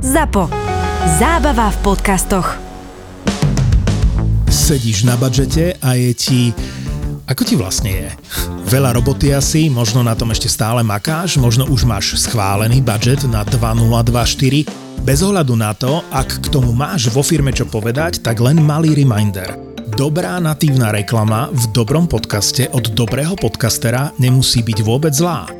ZAPO. Zábava v podcastoch. Sedíš na budžete a je ti... Ako ti vlastne je? Veľa roboty asi, možno na tom ešte stále makáš, možno už máš schválený budget na 2024. Bez ohľadu na to, ak k tomu máš vo firme čo povedať, tak len malý reminder. Dobrá natívna reklama v dobrom podcaste od dobrého podcastera nemusí byť vôbec zlá.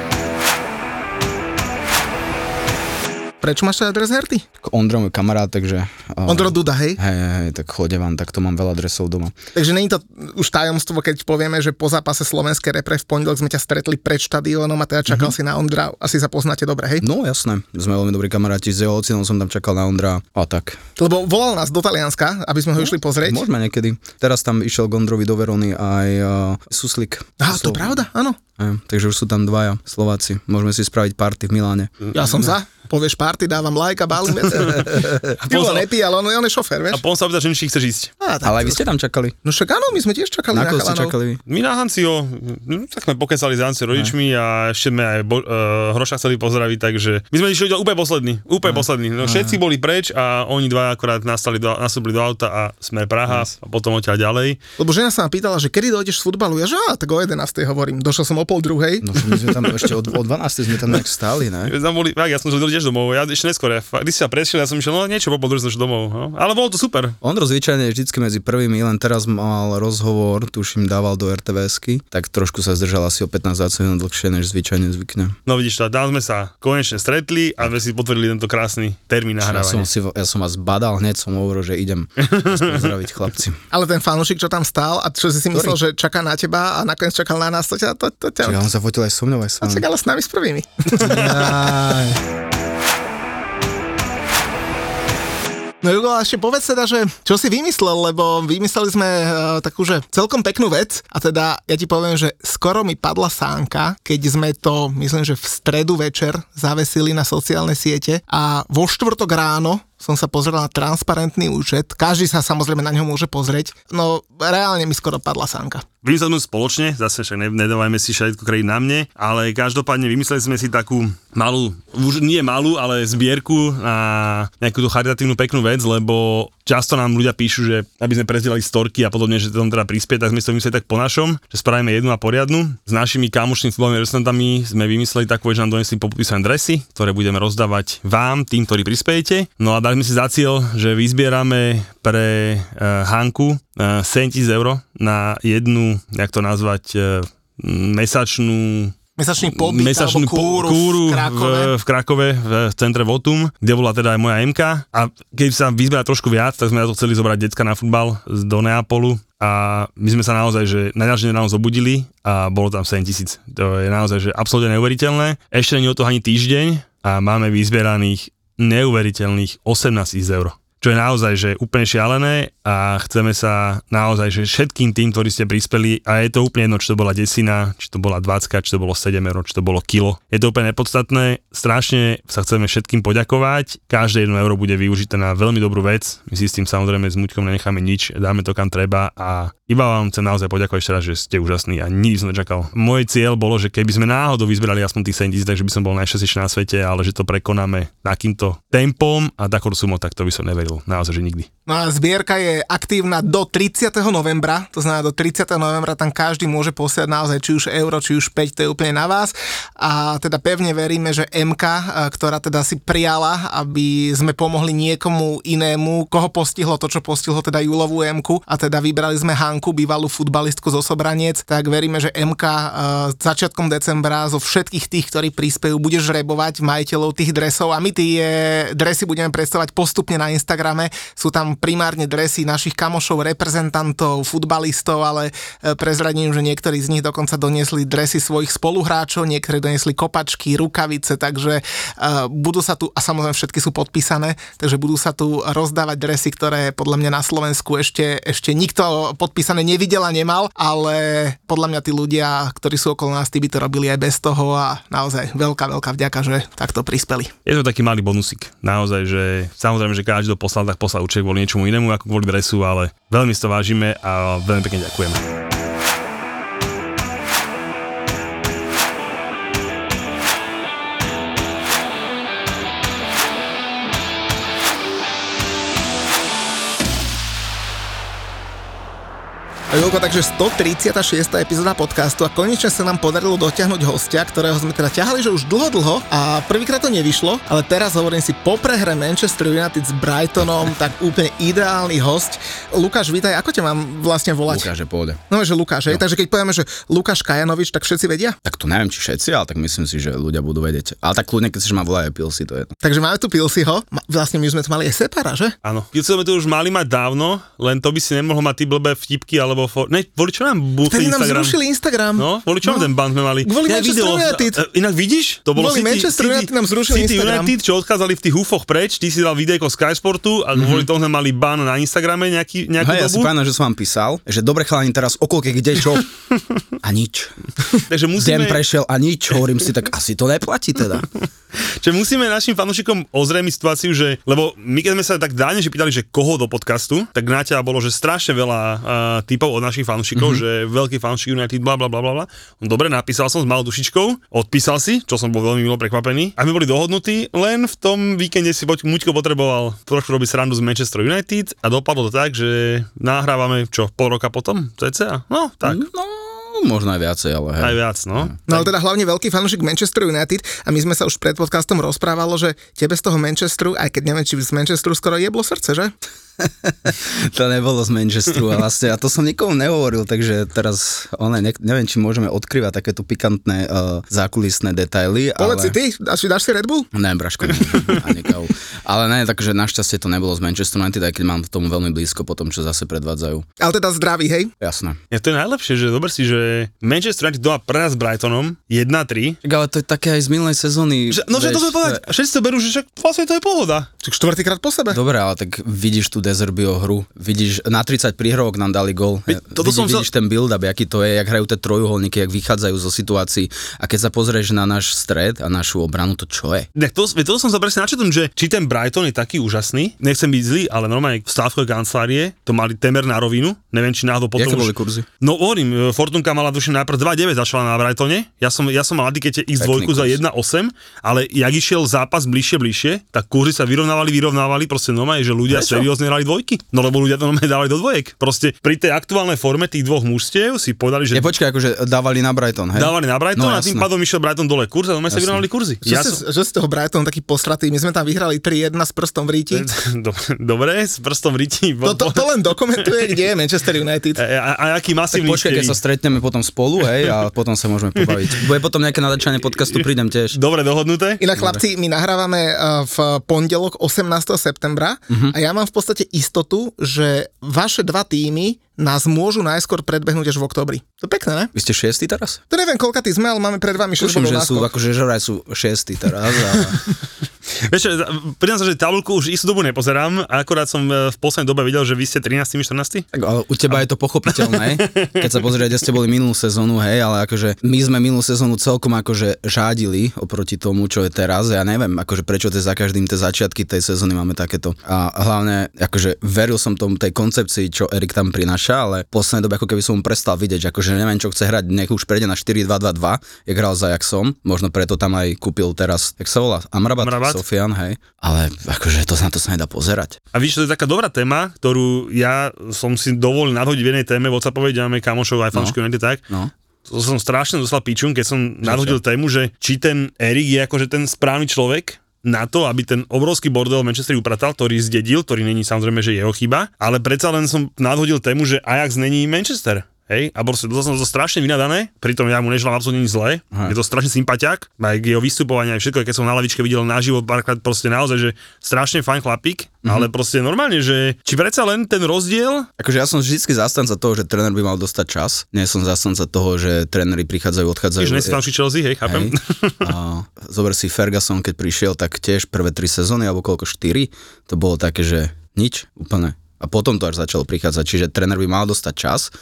Prečo máš teda dres herty? Ondro môj kamarát, takže... Uh, Ondro Duda, hej? Hej, hej, tak chodevam, tak to mám veľa dresov doma. Takže není to už tajomstvo, keď povieme, že po zápase slovenskej repre v pondelok sme ťa stretli pred štadiónom a teda čakal mm-hmm. si na Ondra. Asi sa poznáte dobre, hej? No jasné, sme veľmi dobrí kamaráti, s jeho ocinom som tam čakal na Ondra a tak. Lebo volal nás do Talianska, aby sme ho no, išli pozrieť. Môžeme niekedy. Teraz tam išiel Gondrovi do Verony aj uh, Suslik. Aha, to pravda, áno. Aj, takže už sú tam dvaja Slováci. Môžeme si spraviť party v Miláne. Ja som za povieš party, dávam like a balím veci. Pivo sa nepí, ale on, on je šofér, vieš. A potom sa opýta, že či chceš ísť. A, ale aj vy ste tam čakali. No však áno, my sme tiež čakali na, na ste čakali vy? My na Hancio, no, tak sme pokecali s Hancio rodičmi a ešte sme aj bo, uh, Hroša chceli pozdraviť, takže my sme išli úplne poslední, úplne poslední. No, všetci boli preč a oni dva akorát nastali do, nastúpili do auta a sme Praha yes. a potom odtiaľ ďalej. Lebo žena sa ma pýtala, že kedy dojdeš z futbalu, ja že á, tak o 11. hovorím, došiel som o pol druhej. No my sme tam ešte o, o 12. sme tam nejak stáli, ne? Tam boli, ja som žil tiež domov, ja ešte neskôr, Ty si sa prešiel, ja som išiel, no niečo po pol druhej domov, no. ale bolo to super. Ondro zvyčajne je vždycky medzi prvými, len teraz mal rozhovor, tuším, dával do RTVSky, tak trošku sa zdržal asi o 15-20 minút dlhšie, než zvyčajne zvykne. No vidíš to, tam sme sa konečne stretli a sme si potvrdili tento krásny termín nahrávania. Ja som, si, ja som vás badal, hneď som hovoril, že idem pozdraviť chlapci. Ale ten fanúšik, čo tam stál a čo si si myslel, že čaká na teba a nakoniec čakal na nás, to ťa... To, to ťa... Čiže on sa fotil aj so mnou, aj s vami. ale s nami s prvými. No Jugo, ešte povedz teda, že čo si vymyslel, lebo vymysleli sme uh, takú, že celkom peknú vec. A teda ja ti poviem, že skoro mi padla sánka, keď sme to, myslím, že v stredu večer zavesili na sociálne siete a vo štvrtok ráno som sa pozrel na transparentný účet, každý sa samozrejme na ňo môže pozrieť, no reálne mi skoro padla sánka. Vymysleli sme spoločne, zase však nedávajme si všetko kredit na mne, ale každopádne vymysleli sme si takú malú, už nie malú, ale zbierku na nejakú tú charitatívnu peknú vec, lebo často nám ľudia píšu, že aby sme prezdielali storky a podobne, že to tam teda prispieť, tak sme to vymysleli tak po našom, že spravíme jednu a poriadnu. S našimi kamošnými futbalovými reprezentantami sme vymysleli takú, že nám donesli popísané dresy, ktoré budeme rozdávať vám, tým, ktorí prispiejete. No a dali sme si za cieľ, že vyzbierame pre uh, Hanku uh, 7000 eur na jednu, jak to nazvať, uh, mesačnú mesačný pobyt mesačnú alebo kúru, kúru v Krakove. V, v Krakove, v centre Votum, kde bola teda aj moja MK a keď sa vyzberá trošku viac, tak sme na to chceli zobrať decka na futbal do Neapolu a my sme sa naozaj, že najďalšie ráno zobudili a bolo tam 7 tisíc. To je naozaj, že absolútne neuveriteľné. Ešte nie o to ani týždeň a máme vyzbieraných neuveriteľných 18 tisíc eur čo je naozaj že úplne šialené a chceme sa naozaj, že všetkým tým, ktorí ste prispeli, a je to úplne jedno, či to bola desina, či to bola 20, či to bolo 7 eur, či to bolo kilo. Je to úplne nepodstatné, strašne sa chceme všetkým poďakovať, každé 1 euro bude využité na veľmi dobrú vec, my si s tým samozrejme s Muťkom nenecháme nič, dáme to kam treba a iba vám chcem naozaj poďakovať ešte raz, že ste úžasní a nikdy som nečakal. Môj cieľ bolo, že keby sme náhodou vyzberali aspoň tých 70, takže by som bol najšťastnejší na svete, ale že to prekonáme takýmto tempom a takú sumu, tak to by som neveril neveril, naozaj, že nikdy. No a zbierka je aktívna do 30. novembra, to znamená do 30. novembra tam každý môže posiať naozaj či už euro, či už 5, to je úplne na vás. A teda pevne veríme, že MK, ktorá teda si prijala, aby sme pomohli niekomu inému, koho postihlo to, čo postihlo teda Julovú MK a teda vybrali sme Hanku, bývalú futbalistku zo Sobranec, tak veríme, že MK začiatkom decembra zo všetkých tých, ktorí prispejú, bude žrebovať majiteľov tých dresov a my tie dresy budeme predstavať postupne na Instagram Instagrame. Sú tam primárne dresy našich kamošov, reprezentantov, futbalistov, ale e, prezradím, že niektorí z nich dokonca doniesli dresy svojich spoluhráčov, niektorí doniesli kopačky, rukavice, takže uh, budú sa tu, a samozrejme všetky sú podpísané, takže budú sa tu rozdávať dresy, ktoré podľa mňa na Slovensku ešte, ešte nikto podpísané nevidel a nemal, ale podľa mňa tí ľudia, ktorí sú okolo nás, tí by to robili aj bez toho a naozaj veľká, veľká vďaka, že takto prispeli. Je to taký malý bonusik. Naozaj, že samozrejme, že každý to poslal, tak poslal určite kvôli niečomu inému ako kvôli dresu, ale veľmi si to vážime a veľmi pekne ďakujeme. Julko, takže 136. epizóda podcastu a konečne sa nám podarilo dotiahnuť hostia, ktorého sme teda ťahali, že už dlho, dlho a prvýkrát to nevyšlo, ale teraz hovorím si po prehre Manchester United s Brightonom, tak úplne ideálny host. Lukáš, vítaj, ako ťa mám vlastne volať? Lukáš je pohode. No, že Lukáš, no. takže keď povieme, že Lukáš Kajanovič, tak všetci vedia? Tak to neviem, či všetci, ale tak myslím si, že ľudia budú vedieť. Ale tak kľudne, keď si ma volajú Pilsi, to je to. Takže máme tu Pilsiho, vlastne my sme tu mali aj separa, že? Áno, Pilsi sme tu už mali mať dávno, len to by si nemohol mať ty blbé vtipky alebo alebo fo- ne, kvôli čo nám búchli Vtedy nám Instagram? zrušili Instagram. No, kvôli čo No. ten ban sme mali? Kvôli Ja Manchester video- United. E, Inak vidíš? To bolo Kvôli City, Manchester City, United nám zrušili City Instagram. United, čo odchádzali v tých hufoch preč, ty si dal videjko Sky Sportu a kvôli tomu sme mali ban na Instagrame nejaký, nejakú Hej, ja si dobu. pamätám, že som vám písal, že dobre chalani teraz okolke, kde čo? A nič. Takže musíme, Deň prešiel a nič. Hovorím si, tak asi to neplatí teda. že musíme našim fanúšikom ozrejmiť situáciu, že, lebo my keď sme sa tak dáne, že pýtali, že koho do podcastu, tak na teba bolo, že strašne veľa uh, typov od našich fanúšikov, mm-hmm. že veľký fanúšik United, bla bla bla bla bla. Dobre, napísal som s malou dušičkou, odpísal si, čo som bol veľmi milo prekvapený. A my boli dohodnutí, len v tom víkende si poď- Muťko potreboval trošku robiť srandu z Manchester United a dopadlo to tak, že nahrávame čo, pol roka potom, cca? No, tak. No, možno aj viacej, ale hej. Aj viac, no. No ale teda hlavne veľký fanúšik Manchester United a my sme sa už pred podcastom rozprávalo, že tebe z toho Manchesteru, aj keď neviem, či z Manchesteru skoro jeblo srdce, že? To nebolo z Manchesteru a vlastne, a to som nikomu nehovoril, takže teraz, one, ne, neviem, či môžeme odkrývať takéto pikantné uh, zákulisné detaily, Povedz ale... si ty, dáš, dáš si Red Bull? Ne, Braško, ne, ani kávu. Ale ne, takže našťastie to nebolo z Manchester United, aj keď mám tomu veľmi blízko po tom, čo zase predvádzajú. Ale teda zdravý, hej? Jasné. Je to je najlepšie, že dober si, že Manchester United doma prehrá s Brightonom 1-3. Tak ale to je také aj z minulej sezóny. Že, no, že to sme povedať, všetci to berú, že však vlastne to je pohoda. Čak štvrtýkrát po sebe. Dobre, ale tak vidíš tú Dezerbio hru, vidíš, na 30 príhrovok nám dali gol, toto vidíš, som sa- vidíš ten build-up, aký to je, jak hrajú tie trojuholníky, jak vychádzajú zo situácií a keď sa pozrieš na náš stred a našu obranu, to čo je? Ne, to, to som sa presne načetom, že či ten Brighton je taký úžasný, nechcem byť zlý, ale normálne v stávkovej kancelárie to mali temer na rovinu, neviem či náhodou potom Jaké už... boli kurzy? No hovorím, e, Fortunka mala duším najprv 2,9 začala na Brightone, ja som, ja som mal adikete X2 Pekný za kurz. 1,8, ale jak išiel zápas bližšie, bližšie, tak kurzy sa vyrovnávali, vyrovnávali, proste normálne, že ľudia seriózne hrali dvojky. No lebo ľudia to normálne dávali do dvojek. Proste pri tej aktuálnej forme tých dvoch mužstiev si povedali, že Ja počkaj, akože dávali na Brighton, hej? dávali na Brighton no, a tým jasné. pádom išiel Brighton dole kurz a normálne sa vyrovnali kurzy. Že, ja ste, som... že z toho Brighton taký postratý, my sme tam vyhrali 3-1 s prstom v ríti. Dobre, s prstom v riti. To, to, to len dokumentuje, kde je Manchester United. A, a, a aký Tak masívny počkaj, keď sa stretneme potom spolu, hej, a potom sa môžeme pobaviť. Bude potom nejaké nadačanie podcastu, prídem tiež. Dobre dohodnuté? Inak chlapci, my nahrávame uh, v pondelok 18. septembra a ja mám v podstate istotu, že vaše dva týmy nás môžu najskôr predbehnúť až v oktobri. To je pekné, ne? Vy ste šiestí teraz? To neviem, koľka ty sme, ale máme pred vami 6 Tuším, že náskok. sú, akože žoraj sú šiestí teraz. A... Vieš, priznám sa, že tabulku už istú dobu nepozerám, a akorát som e, v poslednej dobe videl, že vy ste 13. 14. Tak, ale u teba je to pochopiteľné, keď sa pozrie, kde ste boli minulú sezónu, hej, ale akože my sme minulú sezónu celkom akože žádili oproti tomu, čo je teraz. Ja neviem, akože prečo tie za každým tie začiatky tej sezóny máme takéto. A hlavne, akože veril som tomu tej koncepcii, čo Erik tam prináša, ale v poslednej dobe ako keby som mu prestal vidieť, že akože neviem, čo chce hrať, nech už prejde na 4-2-2-2, jak hral za Jaxom, možno preto tam aj kúpil teraz, jak sa volá, Amrabat, Amrabat? Sofian, hej. Ale akože to na to sa nedá pozerať. A víš, to je taká dobrá téma, ktorú ja som si dovolil nadhodiť v jednej téme, WhatsAppovej máme kamošov aj fanšky, no. tak. No. To som strašne dostal pičun, keď som nadhodil tému, že či ten Erik je akože ten správny človek, na to, aby ten obrovský bordel Manchester upratal, ktorý zdedil, ktorý není samozrejme, že jeho chyba, ale predsa len som nadhodil tému, že Ajax není Manchester. Hej, a proste dostal som to strašne vynadané, pritom ja mu neželám absolútne nič zlé, je to strašne sympatiak, aj jeho vystupovanie, aj všetko, keď som na lavičke videl naživo párkrát proste naozaj, že strašne fajn chlapík, Mhm. ale proste normálne, že či predsa len ten rozdiel, Akože ja som vždy zastanca toho, že tréner by mal dostať čas. Nie som zastanca toho, že tréneri prichádzajú, odchádzajú. že nesfanší Chelsea, hej, chápem. Hej. A zober si Ferguson, keď prišiel, tak tiež prvé tri sezóny, alebo koľko, štyri, to bolo také, že nič, úplne. A potom to až začalo prichádzať, čiže tréner by mal dostať čas,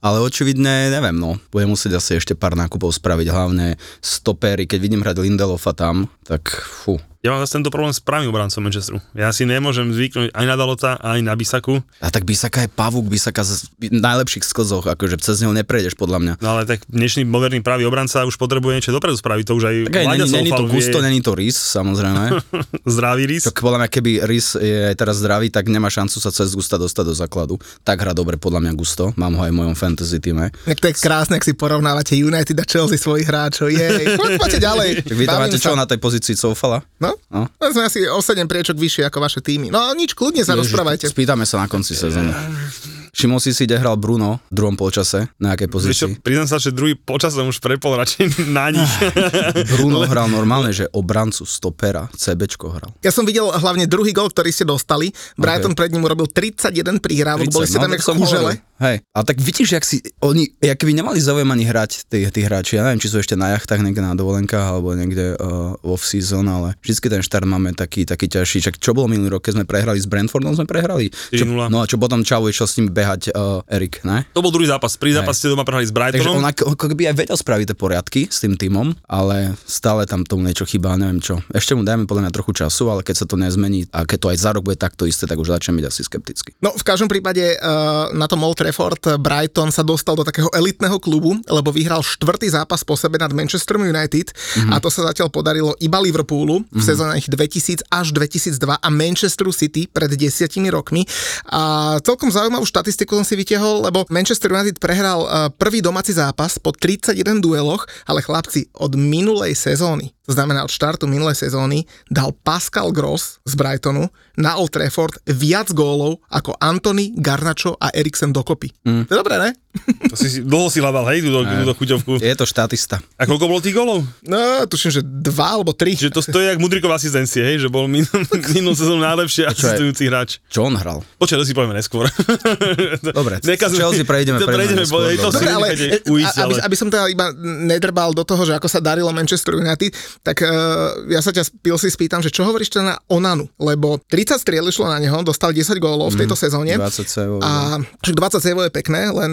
ale očividne, neviem, no, budem musieť asi ešte pár nákupov spraviť, hlavne stopery, keď vidím hrať Lindelofa tam, tak fú. Ja mám zase tento problém s pravým obrancom Manchesteru. Ja si nemôžem zvyknúť ani na Dalota, ani na Bisaku. A tak Bisaka je pavúk, Bisaka z najlepších sklzoch, akože cez neho neprejdeš podľa mňa. No ale tak dnešný moderný pravý obranca už potrebuje niečo dopredu spraviť, to už aj Tak aj není, není to vie. gusto, není to rys, samozrejme. Zdravý rys. Tak podľa mňa, keby Rys je aj teraz zdravý, tak nemá šancu sa cez Gusta dostať do základu. Tak hrá dobre podľa mňa Gusto, mám ho aj v mojom fantasy týme. Tak to je krásne, ak si porovnávate United a Chelsea svojich hráčov. Jej, poď- poďte ďalej. Vy tam máte čo na tej pozícii Soufala? No? No. no? sme asi o 7 priečok vyššie ako vaše týmy. No nič, kľudne sa rozprávajte. Spýtame sa na konci sezóny. Všimol si si, kde hral Bruno v druhom polčase, na akej pozícii? priznám sa, že druhý počas som už prepol radšej na nich. Bruno hral normálne, že obrancu, stopera, CBčko hral. Ja som videl hlavne druhý gol, ktorý ste dostali. Brighton pred ním urobil 31 prihrávok, boli ste tam no, tak ako som kužele. hovoril. Hej, a tak vidíš, jak si, oni, jak by nemali záujem ani hrať tí, tí hráči, ja neviem, či sú ešte na jachtách niekde na dovolenkách alebo niekde uh, off-season, ale vždycky ten štart máme taký, taký ťažší. Čak čo bolo minulý rok, keď sme prehrali s Brentfordom, sme prehrali. Čo, 4:0. no a čo potom Čavo išiel s ním behať uh, Erik, ne? To bol druhý zápas. Prvý zápas ste doma prehrali s Takže Brightonom. on ako, keby aj vedel spraviť tie poriadky s tým týmom, ale stále tam tomu niečo chýba, neviem čo. Ešte mu dajme podľa mňa trochu času, ale keď sa to nezmení a keď to aj za rok bude takto isté, tak už začnem byť asi skeptický. No v každom prípade uh, na tom Old Trafford uh, Brighton sa dostal do takého elitného klubu, lebo vyhral štvrtý zápas po sebe nad Manchester United mm-hmm. a to sa zatiaľ podarilo iba Liverpoolu v sezónach 2000 až 2002 a Manchesteru City pred desiatimi rokmi. A celkom zaujímavú štatistiku som si vytiahol, lebo Manchester United prehral uh, prvý domáci zápas po 31 dueloch, ale chlapci od minulej sezóny to znamená od štartu minulej sezóny, dal Pascal Gross z Brightonu na Old Trafford viac gólov ako Anthony, Garnacho a Eriksen dokopy. Mm. To je dobré, ne? To si, dlho si hľadal, hej, túto, túto chuťovku. Je to štatista. A koľko bolo tých golov? No, tuším, že dva alebo tri. Že to stojí jak Mudrikov asistencie, hej, že bol min, minulú sezónu najlepší asistujúci hráč. Čo on hral? Počkaj, to si povieme neskôr. Dobre, Nekazme- Chelsea prejdeme- to prejdeme prejdeme, neskôr, bo- to dobre. si Dobre, ale e, aby, ale... aby som teda iba nedrbal do toho, že ako sa darilo Manchester United, tak uh, ja sa ťa spil si spýtam, že čo hovoríš teda na Onanu, lebo 30 striel išlo na neho, dostal 10 gólov v tejto sezóne. 20 sevov. A však 20 sevov je pekné, len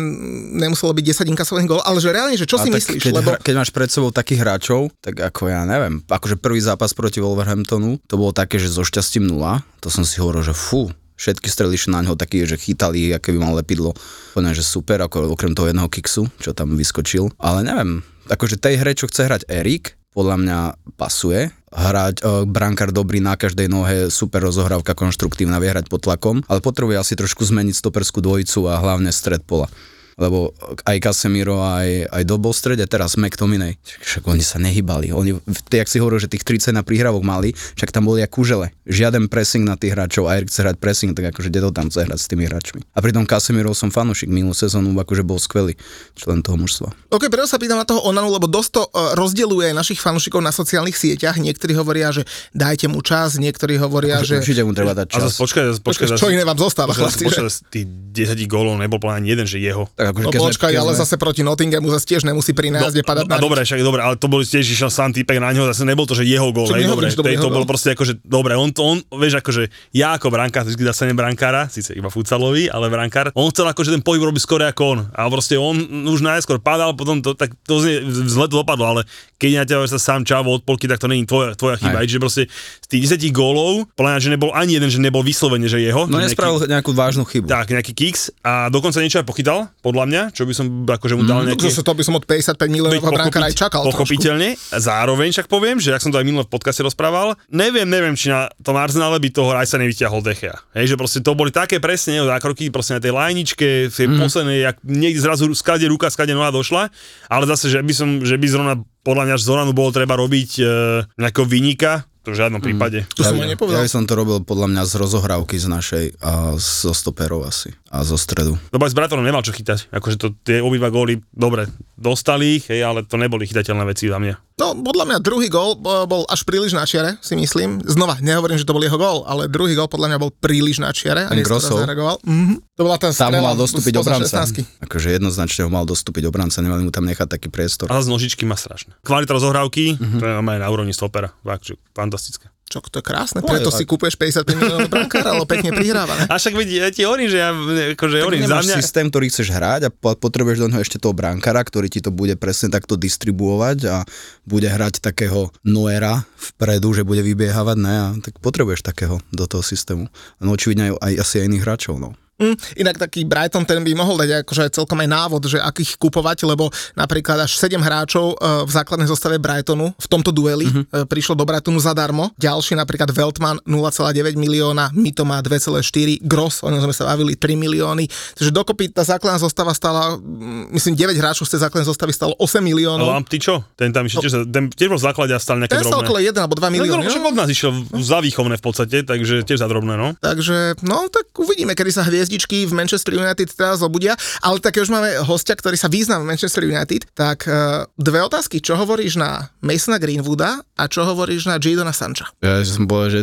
nemuselo byť 10 inkasovaných gólov, ale že reálne, že čo A si myslíš? Keď, Lebo hra, keď máš pred sebou takých hráčov, tak ako ja neviem, akože prvý zápas proti Wolverhamptonu, to bolo také, že so šťastím nula, to som si hovoril, že fú, všetky strely išli na ňo taký, že chytali, aké by mal lepidlo. Povedal, že super, ako okrem toho jedného kiksu, čo tam vyskočil. Ale neviem, akože tej hre, čo chce hrať Erik, podľa mňa pasuje. Hrať e, brankár dobrý na každej nohe, super rozohrávka, konštruktívna, vie hrať pod tlakom, ale potrebuje asi trošku zmeniť stoperskú dvojicu a hlavne stred pola lebo aj Casemiro, aj, aj Dobo v strede, teraz McTominay, však oni sa nehybali. Oni, jak si hovoril, že tých 30 na príhravok mali, však tam boli jak kužele. Žiaden pressing na tých hráčov, a Erik chce hrať pressing, tak akože kde to tam chce hrať s tými hráčmi. A pritom Casemiro som fanúšik, minulú sezónu akože bol skvelý člen toho mužstva. Ok, preto sa pýtam na toho Onanu, lebo dosť to uh, rozdeluje aj našich fanúšikov na sociálnych sieťach. Niektorí hovoria, že dajte mu čas, niektorí hovoria, že... Určite mu treba dať A čas. zase počkaj, zase počkaj. Počkaj, čo iné vám zostáva, Počkaj, chlapci, počkaj, zase tých 10 gólov nebol plán ani jeden, že jeho. Tak akože No keď sme- počkaj, keď ale sme- zase proti Nottinghamu zase tiež nemusí pri názde padať No, a na dobre, však dobre, ale to bol tiež išiel sám týpek na ňo, zase nebol to, že jeho gól, hej, dobre, že to to bol proste akože, dobre, on to, on, vieš, akože, ja ako brankár, vždy zase brankára, síce iba futsalový, ale brankár, on chcel akože ten pohyb robiť skôr ako on. A proste on už najskôr padal, potom to, tak to znie, zle to dopadlo, ale keď na ťa sa sám čavo od polky, tak to není tvoja, tvoja chyba. Aj. Čiže proste z tých 10 gólov, podľa mňa, že nebol ani jeden, že nebol vyslovene, že jeho. No že nespravil nejakú vážnu chybu. tak, nejaký kicks a dokonca niečo aj pochytal, podľa mňa, čo by som akože mu dal nejaký... Zase to by som od 55 miliónového brankára aj čakal trošku. Pochopiteľne. Zároveň však poviem, že ak som to aj minulé v podcaste rozprával, neviem, neviem, či na tom Arsenale by toho aj sa nevyťahol Dechea. Hej, že proste to boli také presne jeho zákroky, proste na tej lajničke, v tej mm. poslednej, jak niekde zrazu skade ruka, skade noha došla, ale zase, že by som, že by zrovna podľa mňa z Zoranu bolo treba robiť e, nejakého vynika, To v žiadnom prípade. To som ja, aj nepovedal. ja by som to robil podľa mňa z rozohrávky z našej a zo stoperov asi a zo stredu. Aj s Bratonom nemal čo chytať. Akože to, tie obidva góly, dobre, dostali ich, hej, ale to neboli chytateľné veci za mňa. No, podľa mňa druhý gól bo- bol až príliš na čiare, si myslím. Znova, nehovorím, že to bol jeho gól, ale druhý gól podľa mňa bol príliš na čiare. A Grossov? zareagoval. Mhm. To bola tá Tam strela mal dostúpiť obranca. 16. Akože jednoznačne ho mal dostúpiť obranca, nemali mu tam nechať taký priestor. A z nožičky má strašné. Kvalita rozohrávky, to je aj na úrovni stopera. Fakt, fantastické. Čo, to je krásne, preto si kúpeš 55 miliónov brankára, ale pekne prihráva, ne? A však vidí, ja ti hovorím, že ja, akože Tak hovorím za mňa. systém, ktorý chceš hrať a po- potrebuješ do neho ešte toho brankára, ktorý ti to bude presne takto distribuovať a bude hrať takého Noera vpredu, že bude vybiehávať, ne? A tak potrebuješ takého do toho systému. No očividne aj, aj asi aj iných hráčov, no. Mm, inak taký Brighton, ten by mohol dať akože celkom aj návod, že akých kupovať, lebo napríklad až 7 hráčov e, v základnej zostave Brightonu v tomto dueli uh-huh. prišlo do Brightonu zadarmo. Ďalší napríklad Veltman 0,9 milióna, Mito má 2,4, Gross, o ňom sme sa bavili 3 milióny. Takže dokopy tá základná zostava stala, mm, myslím 9 hráčov z tej základnej zostavy stalo 8 Ale miliónov. Lamp, ty čo? Ten tam ešte ten tiež bol v základe a stal nejaké Ten okolo 1 alebo 2 milióny. No, však od nás išiel za výchovné v podstate, takže tiež za drobné, no. Takže, no, tak uvidíme, kedy sa hviezdičky v Manchester United teraz zobudia. Ale tak už máme hostia, ktorý sa význa v Manchester United. Tak uh, dve otázky. Čo hovoríš na Masona Greenwooda a čo hovoríš na Jadona Sancha? Ja som povedal, že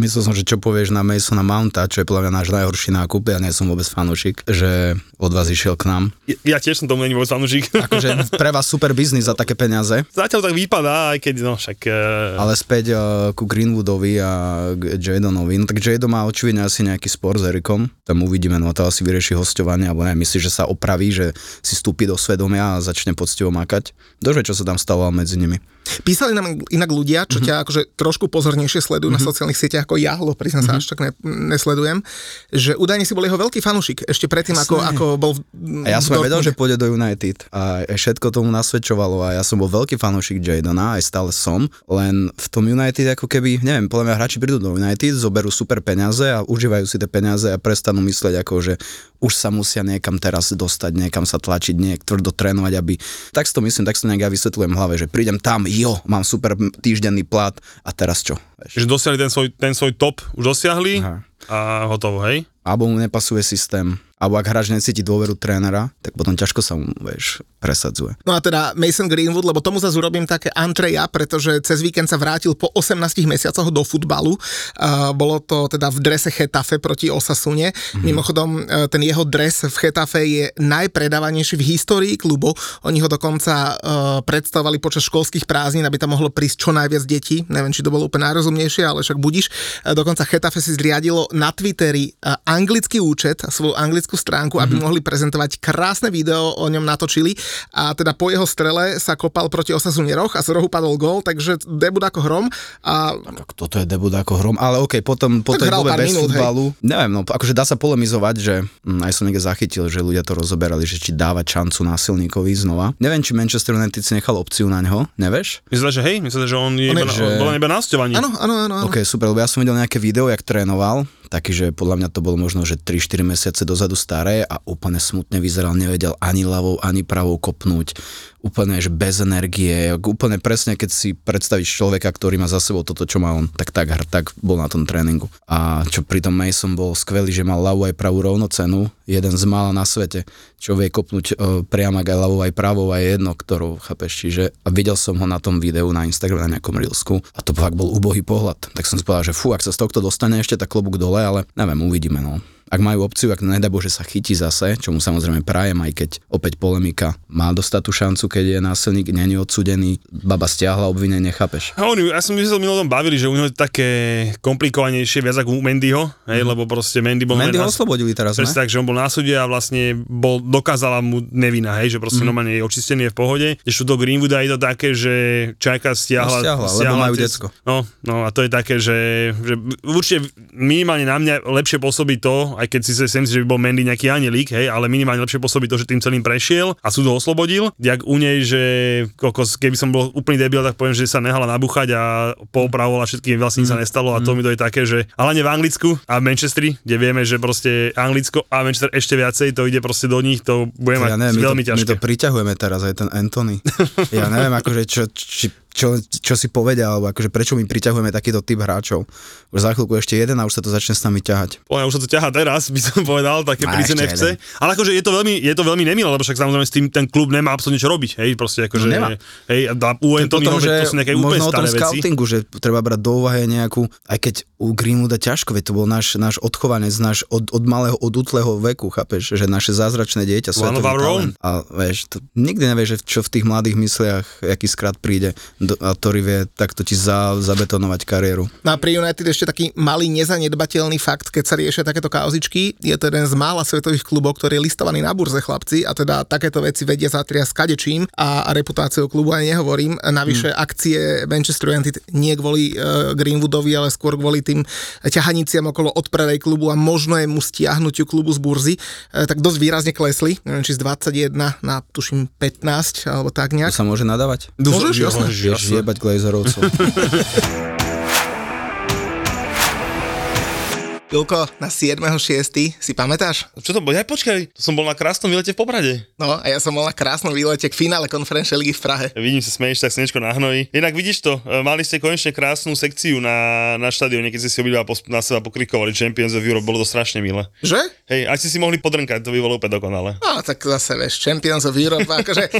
myslel som, že čo povieš na Masona Mounta, čo je podľa mňa náš najhorší nákup, ja nie som vôbec fanúšik, že od vás išiel k nám. Ja, ja tiež som tomu není vôbec fanúšik. Akože pre vás super biznis za také peniaze, Zatiaľ tak vypadá, aj keď, no však... Uh, ale späť uh, ku Greenwoodovi a k Jadonovi. No tak Jadon má očividne asi nejaký spor s Erikom, tam uvidíme, no to asi vyrieši hostovanie, alebo ne, myslíš, že sa opraví, že si stúpi do svedomia a začne poctivo makať. Dože, čo sa tam stalo medzi nimi. Písali nám inak ľudia, čo ťa akože trošku pozornejšie sledujú na sociálnych sieťach ako ja, lebo priznám sa, až tak ne, nesledujem, že údajne si bol jeho veľký fanúšik ešte predtým, ako, ako bol v, A ja som aj vedel, že pôjde do United a všetko tomu nasvedčovalo a ja som bol veľký fanúšik Jadona, aj stále som, len v tom United ako keby, neviem, podľa mňa hráči prídu do United, zoberú super peniaze a užívajú si tie peniaze a prestanú mysleť ako, že už sa musia niekam teraz dostať, niekam sa tlačiť, niek tvrdo trénovať, aby... Tak si to myslím, tak si to nejak ja vysvetľujem v hlave, že prídem tam, jo, mám super týždenný plat a teraz čo? Vieš? že dosiahli ten svoj, ten svoj top, už dosiahli Aha. a hotovo, hej? Alebo mu nepasuje systém, alebo ak hráč necíti dôveru trénera, tak potom ťažko sa mu, vieš, presadzuje. No a teda Mason Greenwood, lebo tomu zase urobím také antreja, pretože cez víkend sa vrátil po 18 mesiacoch do futbalu. Uh, bolo to teda v drese Chetafe proti Osasune. Mm-hmm. Mimochodom, uh, ten jeho dres v Chetafe je najpredávanejší v histórii klubu. Oni ho dokonca uh, predstavovali počas školských prázdnin, aby tam mohlo prísť čo najviac detí. Neviem, či to bolo úplne najrozumnejšie, ale však budíš. Uh, dokonca Chetafe si zriadilo na Twitteri uh, anglický účet, svoju anglickú stránku, aby mm-hmm. mohli prezentovať krásne video, o ňom natočili a teda po jeho strele sa kopal proti Osasune roh a z rohu padol gól, takže debut ako hrom a Tak toto je debut ako hrom, ale okej, potom po tej dobe bez minút, hej. futbalu, neviem, no akože dá sa polemizovať, že hm, aj som niekde zachytil, že ľudia to rozoberali, že či dávať šancu násilníkovi znova. Neviem, či Manchester United si nechal opciu na ňo, nevieš? Myslíš, že hej? Myslíš, že on je On je- iba, že- bol iba na áno, áno. áno. Ok, super, lebo ja som videl nejaké video, jak trénoval, taký, že podľa mňa to bolo možno, že 3-4 mesiace dozadu staré a úplne smutne vyzeral, nevedel ani ľavou, ani pravou kopnúť, úplne, že bez energie, úplne presne, keď si predstavíš človeka, ktorý má za sebou toto, čo má on, tak tak, tak bol na tom tréningu. A čo pritom Mason bol skvelý, že mal ľavú aj pravú rovnocenu, jeden z mála na svete, čo vie kopnúť e, priamak aj ľavou aj pravou aj jedno, ktorou, chápeš, čiže a videl som ho na tom videu na Instagrame, na nejakom Reelsku a to fakt bol úbohý pohľad. Tak som si povedal, že fú, ak sa z tohto dostane ešte, tak klobúk dole, ale neviem, uvidíme, no. Ak majú opciu, ak nedá Bože sa chytí zase, čo mu samozrejme prajem, aj keď opäť polemika, má dostať tú šancu, keď je násilník, není odsudený, baba stiahla obvinenie, chápeš? A oni, ja som my sme sa minulom bavili, že u neho je také komplikovanejšie viac ako u Mendyho, hej, lebo proste Mendy bol... Mendy ho oslobodili teraz, ne? Presne tak, že on bol na súde a vlastne bol, dokázala mu nevina, hej, že proste mm. normálne je očistený je v pohode. Ešte do Greenwooda je to také, že Čajka stiahla... No, stiahla, lebo majú tie- decko. No, no a to je také, že, že určite minimálne na mňa lepšie pôsobí to, aj keď si sa myslím, že by bol Mendy nejaký anelík, hej, ale minimálne lepšie pôsobí to, že tým celým prešiel a súd ho oslobodil. Jak u nej, že kokos, keby som bol úplný debil, tak poviem, že sa nehala nabúchať a poupravovala všetkým vlastne nič sa nestalo a to mi to je také, že ale nie v Anglicku a v Manchestri, kde vieme, že proste Anglicko a Manchester ešte viacej, to ide proste do nich, to bude mať ja neviem, my veľmi to, my ťažké. to priťahujeme teraz aj ten Anthony. Ja neviem, akože čo, či, čo, čo si povedia, alebo akože prečo my priťahujeme takýto typ hráčov. Už za chvíľku ešte jeden a už sa to začne s nami ťahať. Podľa mňa už sa to ťaha teraz, by som povedal, také ešte FC. Ale akože je to veľmi, je to veľmi nemilé, lebo však samozrejme s tým ten klub nemá absolútne čo robiť, hej, proste akože, No nemá. hej, dá u to sú nejaké úplne o tom veci. scoutingu, že treba brať do úvahy nejakú, aj keď u Greenwooda ťažko, veď to bol náš, náš odchovanec, náš od, od malého, od útleho veku, chápeš, že naše zázračné dieťa, svetový talent. A vieš, to, nikdy nevieš, čo v tých mladých mysliach, aký skrat príde, a ktorý vie takto ti za, zabetonovať kariéru. No a pri United ešte taký malý nezanedbateľný fakt, keď sa riešia takéto kauzičky, je to jeden z mála svetových klubov, ktorý je listovaný na burze chlapci a teda takéto veci vedia zatriasť kadečím a, a reputáciou klubu aj nehovorím. Navyše hmm. akcie Manchester United nie kvôli uh, Greenwoodovi, ale skôr kvôli tým ťahaniciam okolo odpredaj klubu a možnému stiahnutiu klubu z burzy, uh, tak dosť výrazne klesli, neviem či z 21 na tuším 15 alebo tak To nejak. sa môže nadávať? Môžeš, jasné. Vieš jebať Glazerovcov. Julko, na 7.6. si pamätáš? Čo to bolo? Ja počkaj, to som bol na krásnom výlete v Poprade. No a ja som bol na krásnom výlete k finále konferenčnej ligy v Prahe. Ja vidím, sa smeješ, tak slnečko nahnojí. Inak vidíš to, e, mali ste konečne krásnu sekciu na, na štadióne, keď ste si obidva na seba pokrikovali Champions of Europe, bolo to strašne milé. Že? Hej, aj ste si mohli podrnkať, to by bolo úplne dokonalé. No, tak zase vieš, Champions of Europe, akože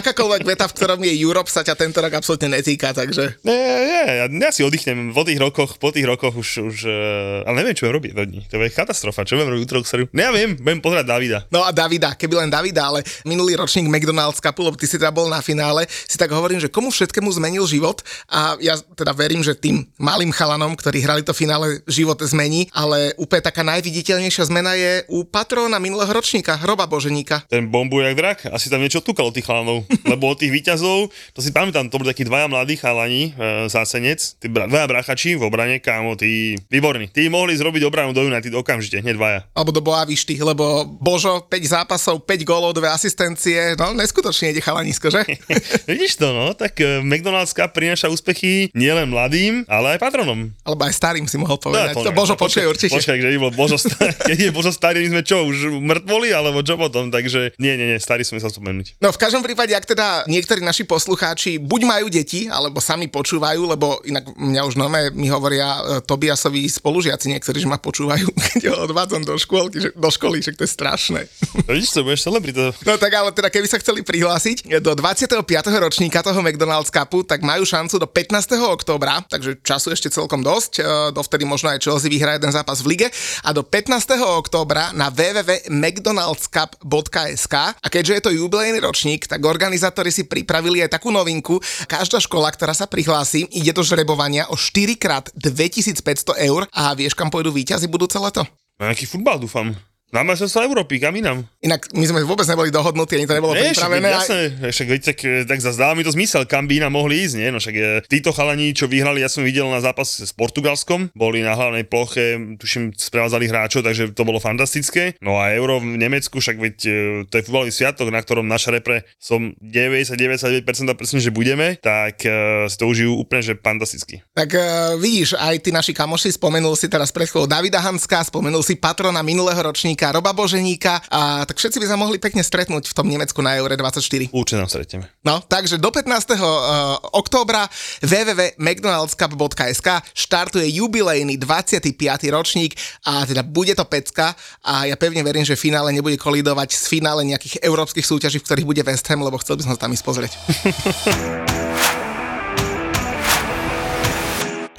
akákoľvek veta, v ktorom je Europe, sa ťa tento rok absolútne netýka, takže Nie, nie, ja, ja si oddychnem po tých rokoch, po tých rokoch už, už uh, ale neviem, čo budem robiť dní. To je katastrofa, čo budem robiť útorok sériu. Ne, ja viem, budem pozerať Davida. No a Davida, keby len Davida, ale minulý ročník McDonald's Cupu, lebo ty si teda bol na finále, si tak hovorím, že komu všetkému zmenil život a ja teda verím, že tým malým chalanom, ktorí hrali to finále, život zmení, ale úplne taká najviditeľnejšia zmena je u patróna minulého ročníka, Roba Boženíka. Ten bombu jak drak, asi tam niečo od tých chalanov, lebo od tých výťazov, to si pamätám, to boli takí dvaja mladí chalani, e, zásenec, tí dvaja brachači v obrane, kámo, tí výborní. Tí mohli zrobiť obranu do United okamžite, hneď dvaja. alebo do Boavišty, lebo Božo, 5 zápasov, 5 gólov, 2 asistencie, no neskutočne ide chalanisko, že? Vidíš to, no, tak e, McDonald's Cup prináša úspechy nielen mladým, ale aj patronom. Alebo aj starým si mohol povedať. No, to, neviem, Božo no, počuje určite. Počkaj, keď bol Božo starý, keď je Božo starý, my sme čo, už mŕtvoli, alebo čo potom, takže nie, nie, nie, starý sme sa spomenúť. No v každom prípade, ak teda niektorí naši poslucháči buď majú deti, alebo sami počúvajú, lebo inak mňa už nové mi hovoria e, Tobiasovi spolužiaci niektorí, že ma počúvajú, keď ho odvádzam do škôlky, že, do školy, že to je strašné. Vidíš to, budeš celebrita. No tak ale teda keby sa chceli prihlásiť do 25. ročníka toho McDonald's Cupu, tak majú šancu do 15. októbra, takže času ešte celkom dosť, e, dovtedy možno aj Chelsea vyhrá jeden zápas v lige a do 15. októbra na www.mcdonaldscup.sk a keďže je to jubilejný ročník, tak organizátori si pripravili aj takú novinku. Každá škola, ktorá sa prihlási, ide do žrebovania o 4 krát 2500 eur a vieš, kam pôjdu víťazi budúce leto? Na nejaký futbal, dúfam. Na sa Európy, kam inám? Inak my sme vôbec neboli dohodnutí, ani to nebolo však, pripravené. a- jasné, však tak, tak zazdáva mi to zmysel, kam by iná mohli ísť, nie? No však e, títo chalani, čo vyhrali, ja som videl na zápas s Portugalskom, boli na hlavnej ploche, tuším, sprevádzali hráčov, takže to bolo fantastické. No a Euro v Nemecku, však veď e, to je futbalový sviatok, na ktorom naša repre som 99% presne, že budeme, tak uh, si to užijú úplne, že fantasticky. Tak uh, vidíš, aj tí naši kamoši, spomenul si teraz pred Davida Hanska, spomenul si patrona minulého ročníka Roba Boženíka a tak všetci by sa mohli pekne stretnúť v tom Nemecku na Eure 24. Určite nám stretneme. No, takže do 15. Uh, októbra www.mcdonaldscup.sk štartuje jubilejný 25. ročník a teda bude to pecka a ja pevne verím, že finále nebude kolidovať s finále nejakých európskych súťaží, v ktorých bude West Ham, lebo chcel by som sa tam ísť pozrieť.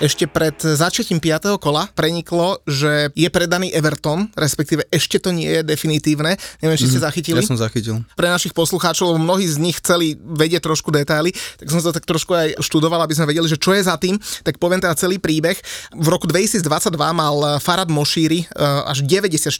ešte pred začatím 5. kola preniklo, že je predaný Everton, respektíve ešte to nie je definitívne. Neviem, či ste zachytili. Ja som zachytil. Pre našich poslucháčov, mnohí z nich chceli vedieť trošku detaily, tak som to tak trošku aj študoval, aby sme vedeli, že čo je za tým. Tak poviem teda celý príbeh. V roku 2022 mal Farad Mošíri eh, až 94%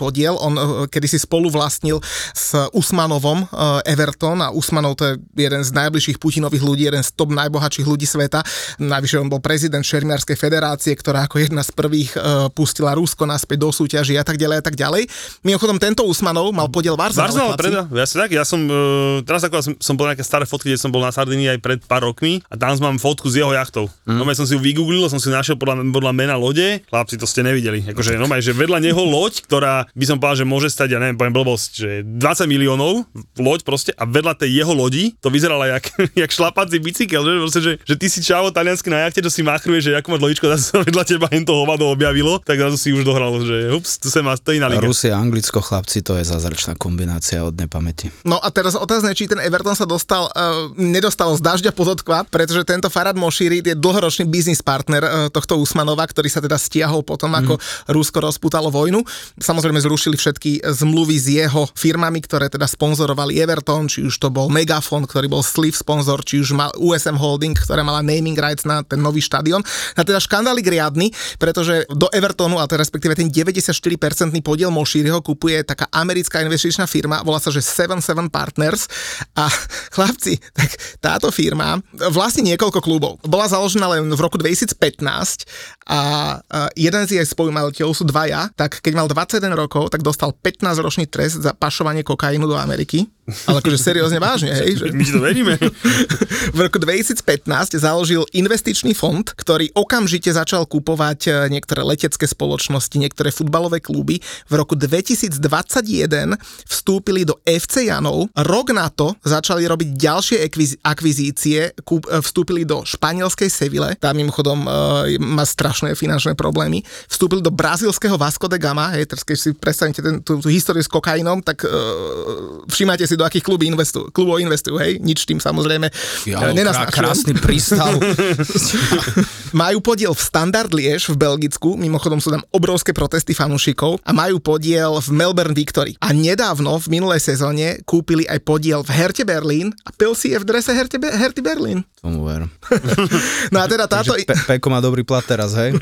podiel. On eh, kedysi spolu vlastnil s Usmanovom eh, Everton a Usmanov to je jeden z najbližších Putinových ľudí, jeden z top najbohatších ľudí sveta. Najvyššie on bol prezident prezident Šermiarskej federácie, ktorá ako jedna z prvých uh, pustila Rusko naspäť do súťaží a tak ďalej a tak ďalej. Mimochodom, tento Usmanov mal podiel v Arsenal. Arsenal, chlapci. preda, ja si tak, ja som, uh, teraz ako som, som bol nejaké staré fotky, kde som bol na Sardinii aj pred pár rokmi a tam mám fotku z jeho jachtou. Mm. No som si ju vygooglil, som si našiel podľa, podľa mena lode, chlapci to ste nevideli. Akože, no že vedľa neho loď, ktorá by som povedal, že môže stať, ja neviem, poviem blbosť, že 20 miliónov, loď proste, a vedľa tej jeho lodi to vyzeralo jak, jak šlapací bicykel, že, proste, že, že ty si čavo taliansky na jachte, čo si machruje, že ako má dlojičko, zase sa vedľa teba hen to hovado objavilo, tak zrazu si už dohral, že ups, tu sa má, to iná liga. Rusia a Anglicko, chlapci, to je zázračná kombinácia od nepamäti. No a teraz otázne, či ten Everton sa dostal, uh, nedostal z dažďa podotkva, pretože tento Farad Moshiri je dlhoročný biznis partner uh, tohto Usmanova, ktorý sa teda stiahol potom, mm. ako Rusko rozputalo vojnu. Samozrejme zrušili všetky zmluvy s jeho firmami, ktoré teda sponzorovali Everton, či už to bol Megafon, ktorý bol Sleeve sponsor, či už mal USM Holding, ktorá mala naming rights na ten nový štadión. A teda škandálik riadny, pretože do Evertonu, a teda respektíve ten 94% podiel Moshiriho kupuje taká americká investičná firma, volá sa, že 77 Partners a chlapci, tak táto firma vlastní niekoľko klubov. Bola založená len v roku 2015 a jeden z jej spolumateľov sú dvaja, tak keď mal 21 rokov, tak dostal 15-ročný trest za pašovanie kokainu do Ameriky. Ale akože seriózne vážne, hej? Že... My to veríme. v roku 2015 založil investičný fond, ktorý okamžite začal kupovať e, niektoré letecké spoločnosti, niektoré futbalové kluby. V roku 2021 vstúpili do FC Janov. Rok na to začali robiť ďalšie akvizície, e, vstúpili do španielskej Seville, tam mimochodom uh, má strašné finančné problémy. Vstúpili do brazilského Vasco de Gama, hej, teraz keď si predstavíte ten, tú, tú históriu s kokainom, tak uh, všímate si do akých klubov investujú, klubov investujú, hej, nič tým samozrejme ja, krá, krásny prístav. majú podiel v Standard Liež v Belgicku, mimochodom sú tam obrovské protesty fanúšikov a majú podiel v Melbourne Victory. A nedávno v minulej sezóne kúpili aj podiel v Herte Berlín a pil si je v drese Herte, Be- Herty Berlín. Tomu ver. no a teda táto... Pe- Peko má dobrý plat teraz, hej?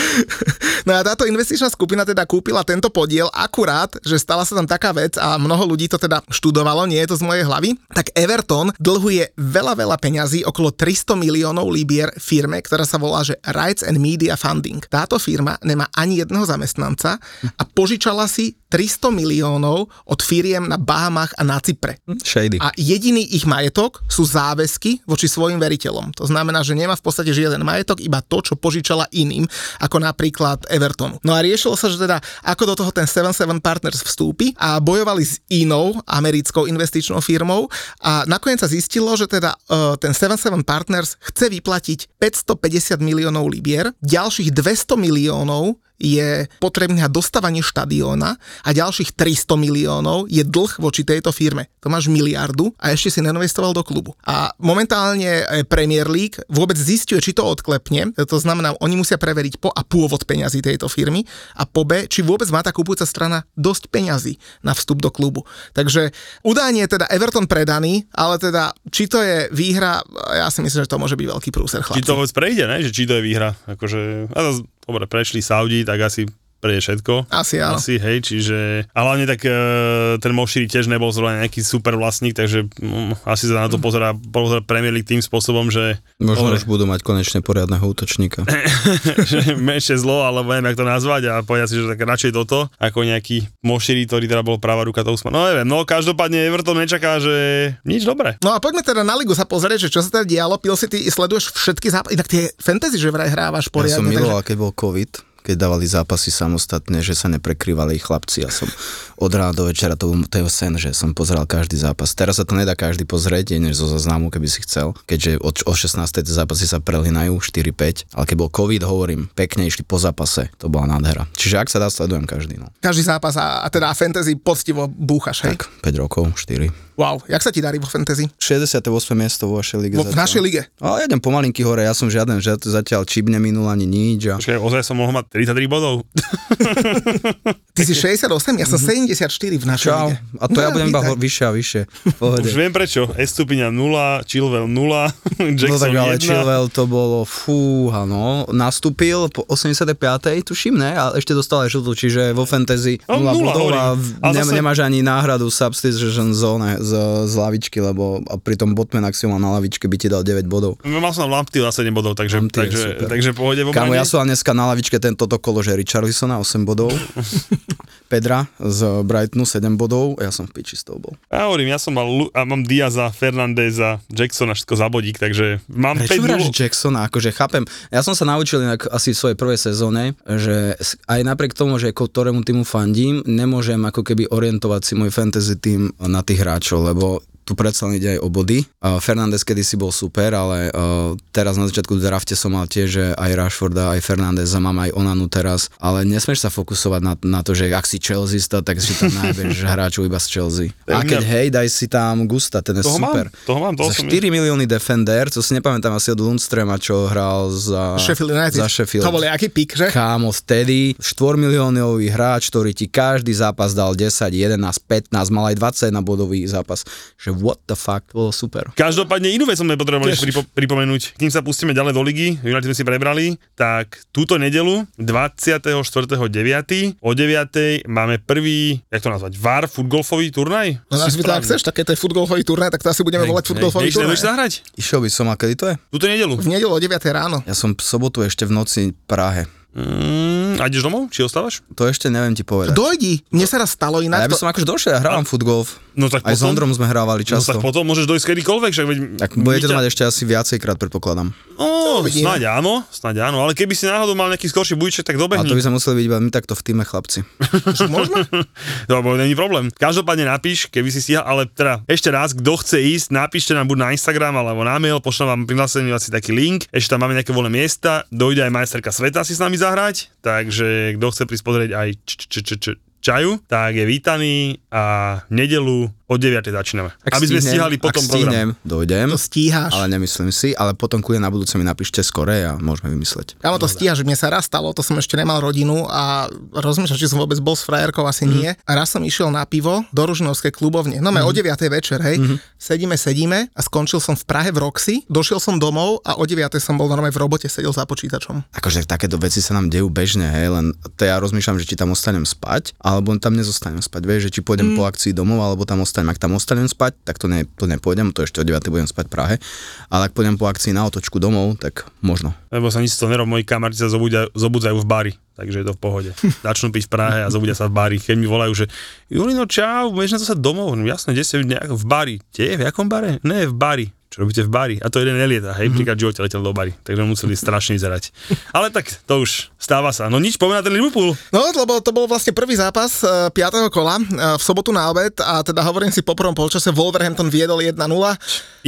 no a táto investičná skupina teda kúpila tento podiel akurát, že stala sa tam taká vec a mnoho ľudí to teda študovalo, nie je to z mojej hlavy, tak Everton dlhuje veľa, veľa peňazí, okolo 300 miliónov libier firme, ktorá sa volá, že Rights and Media Funding. Táto firma nemá ani jedného zamestnanca a požičala si 300 miliónov od firiem na Bahamách a na Cypre. Shady. A jediný ich majetok sú záväzky voči svojim veriteľom. To znamená, že nemá v podstate žiaden majetok, iba to, čo požičala iným, ako napríklad Evertonu. No a riešilo sa, že teda ako do toho ten 77 Partners vstúpi a bojovali s inou americkou investičnou firmou a nakoniec sa zistilo, že teda uh, ten 77 Partners chce vyplatiť 550 miliónov libier, ďalších 200 miliónov je potrebné na dostávanie štadióna a ďalších 300 miliónov je dlh voči tejto firme. To máš miliardu a ešte si neinvestoval do klubu. A momentálne e, Premier League vôbec zistuje, či to odklepne. To znamená, oni musia preveriť po a pôvod peňazí tejto firmy a po B, či vôbec má tá kupujúca strana dosť peňazí na vstup do klubu. Takže údajne je teda Everton predaný, ale teda či to je výhra, ja si myslím, že to môže byť veľký prúser chlapci. Či to vôbec prejde, ne? Že či to je výhra. Akože, dobre, prešli Saudi, tak asi prejde všetko. Asi áno. Asi, hej, čiže... A hlavne tak e, ten Moširi tiež nebol zrovna nejaký super vlastník, takže m, asi sa na to pozera, pozera Premier League tým spôsobom, že... Možno už budú mať konečne poriadneho útočníka. že menšie zlo, alebo neviem, jak to nazvať a povedia si, že tak radšej toto, ako nejaký Moširi, ktorý teda bol práva ruka toho No neviem, no každopádne Everton nečaká, že nič dobré. No a poďme teda na ligu sa pozrieť, že čo sa teda dialo. Pil si ty, sleduješ všetky zápasy, inak tie fantasy, že vraj hrávaš poriadne. Ja som miloval, takže... keď bol COVID keď dávali zápasy samostatne, že sa neprekrývali chlapci. Ja som od rána do večera, to bol to sen, že som pozeral každý zápas. Teraz sa to nedá každý pozrieť, je než zo zaznamu, keby si chcel, keďže od, o 16. zápasy sa prelinajú 4-5, ale keď bol COVID, hovorím, pekne išli po zápase, to bola nádhera. Čiže ak sa dá, sledujem každý. No. Každý zápas a, a teda fantasy poctivo búchaš, hej? Tak, 5 rokov, 4. Wow, jak sa ti darí vo fantasy? 68. miesto vo vašej lige. Vo, v našej lige? Ale ja idem pomalinky hore, ja som žiaden, že zatiaľ čip neminul ani nič. A... Počkaj, ozaj som mohol mať 33 bodov. Ty si 68, ja som 74 v našej Čau. lige. A to no, ja budem iba vyššie a vyššie. Už viem prečo. Estupina 0, Chilwell 0. No Jackson tak ale 1. Chilwell to bolo, fú, áno, nastúpil po 85. tuším, ne? Ale ešte dostal aj žltú, čiže vo fantasy No, 0 nula, bodov a hovorím. ne, zase- nemáš ani náhradu substitution zone z, z lavičky, lebo a pri tom Botman, ak si ho mal na lavičke, by ti dal 9 bodov. Mal som Lamptýl na 7 bodov, takže, Lamptey je takže, super. takže pohode v Kámo, ja som dneska na lavičke tento kolo, že Richarlisona 8 bodov, Pedra z Brightonu 7 bodov, ja som v piči toho bol. Ja hovorím, ja som mal, a mám Diaza, Fernandeza, Jacksona, všetko za bodík, takže mám Prečo 5 hráš. Jacksona? Akože chápem, ja som sa naučil inak asi v svojej prvej sezóne, že s- aj napriek tomu, že ako ktorému týmu fandím, nemôžem ako keby orientovať si môj fantasy tým na tých hráčov, lebo tu predsa len ide aj o body. Uh, Fernández kedysi bol super, ale uh, teraz na začiatku drafte som mal tiež, že aj Rashforda, aj Fernandeza, mám aj Onanu teraz, ale nesmieš sa fokusovať na, na to, že ak si Chelsea, tak si tam nájdeš hráčov iba z Chelsea. A keď hej, daj si tam Gusta, ten je Toho mám, super. toho mám, toho Za som- 4 milióny defender, co si nepamätám asi od Lundstrema, čo hral za Sheffield United. Za Sheffield. To bol aký pik, že? Kámo, vtedy 4 miliónový hráč, ktorý ti každý zápas dal 10, 11, 15, mal aj 21 bodový zápas. Že what the fuck, to bolo super. Každopádne inú vec sme potrebovali pripo- pripomenúť. Kým sa pustíme ďalej do ligy, United sme si prebrali, tak túto nedelu 24.9. o 9. máme prvý, jak to nazvať, VAR futgolfový turnaj? No nás to ak chceš, také to je futgolový turnaj, tak to asi budeme volať futgolový Nech si nebudeš turnaj. nahrať? Išiel by som, a kedy to je? Túto nedelu. V nedelu o 9 ráno. Ja som v sobotu ešte v noci v Prahe. Mm, a ideš domov? Či ostávaš? To ešte neviem ti povedať. Dojdi, mne sa raz stalo A inak. ja by som akože došiel, ja hrávam futgolf. No tak Aj s potom- Ondrom sme hrávali No často. tak potom môžeš dojsť kedykoľvek, však veď... tak budete to mať ešte asi viacejkrát, predpokladám. No, snáď áno, snáď áno, ale keby si náhodou mal nejaký skorší bujček, tak A dobehni. to by sme museli byť iba my takto v týme chlapci. Možno? To bol není problém. Každopádne napíš, keby si stíhal, ale teda ešte raz, kto chce ísť, napíšte nám buď na Instagram alebo na mail, pošlem vám prihlásenie asi taký link, ešte tam máme nejaké voľné miesta, dojde aj majsterka sveta si s nami zahrať, takže kto chce prísť pozrieť aj č- č- č- čaju, tak je vítaný a v nedelu o 9. začíname. Ak aby sme stihnem- stíhali potom ak stihnem, program. dojdem. To stíhaš. Ale nemyslím si, ale potom kľudne na budúce mi napíšte skore a môžeme vymysleť. Kámo, to stíhaš, mne sa raz stalo, to som ešte nemal rodinu a rozmýšľal, či som vôbec bol s frajerkou, asi nie. A raz som išiel na pivo do Ružinovskej klubovne. No mm. o 9. večer, hej. Sedíme, sedíme a skončil som v Prahe v Roxy, došiel som domov a o 9. som bol normálne v robote, sedel za počítačom. Akože takéto veci sa nám dejú bežne, hej, len to ja rozmýšľam, že či tam ostanem spať, alebo tam nezostanem spať, vieš, že či pôjdem mm. po akcii domov, alebo tam ostanem. Ak tam ostanem spať, tak to, ne, to nepôjdem, to ešte o 9. budem spať v Prahe, ale ak pôjdem po akcii na otočku domov, tak možno. Lebo sa nič toho nerob, moji kamaráti sa zobudzajú, zobudzajú v bari, takže je to v pohode. Začnú piť v Prahe a zobudia sa v bari. Keď mi volajú, že Julino, čau, budeš na to sa domov? No jasne, kde si nejak v bari? Kde? V jakom bare? Ne, v bari. Čo robíte v bari? A to jeden nelieta, hej, príklad v živote letel do bari, takže museli strašne vyzerať. Ale tak to už stáva sa. No nič, poďme na ten Liverpool. No, lebo to bol vlastne prvý zápas uh, 5. kola uh, v sobotu na obed a teda hovorím si po prvom polčase Wolverhampton viedol 1-0.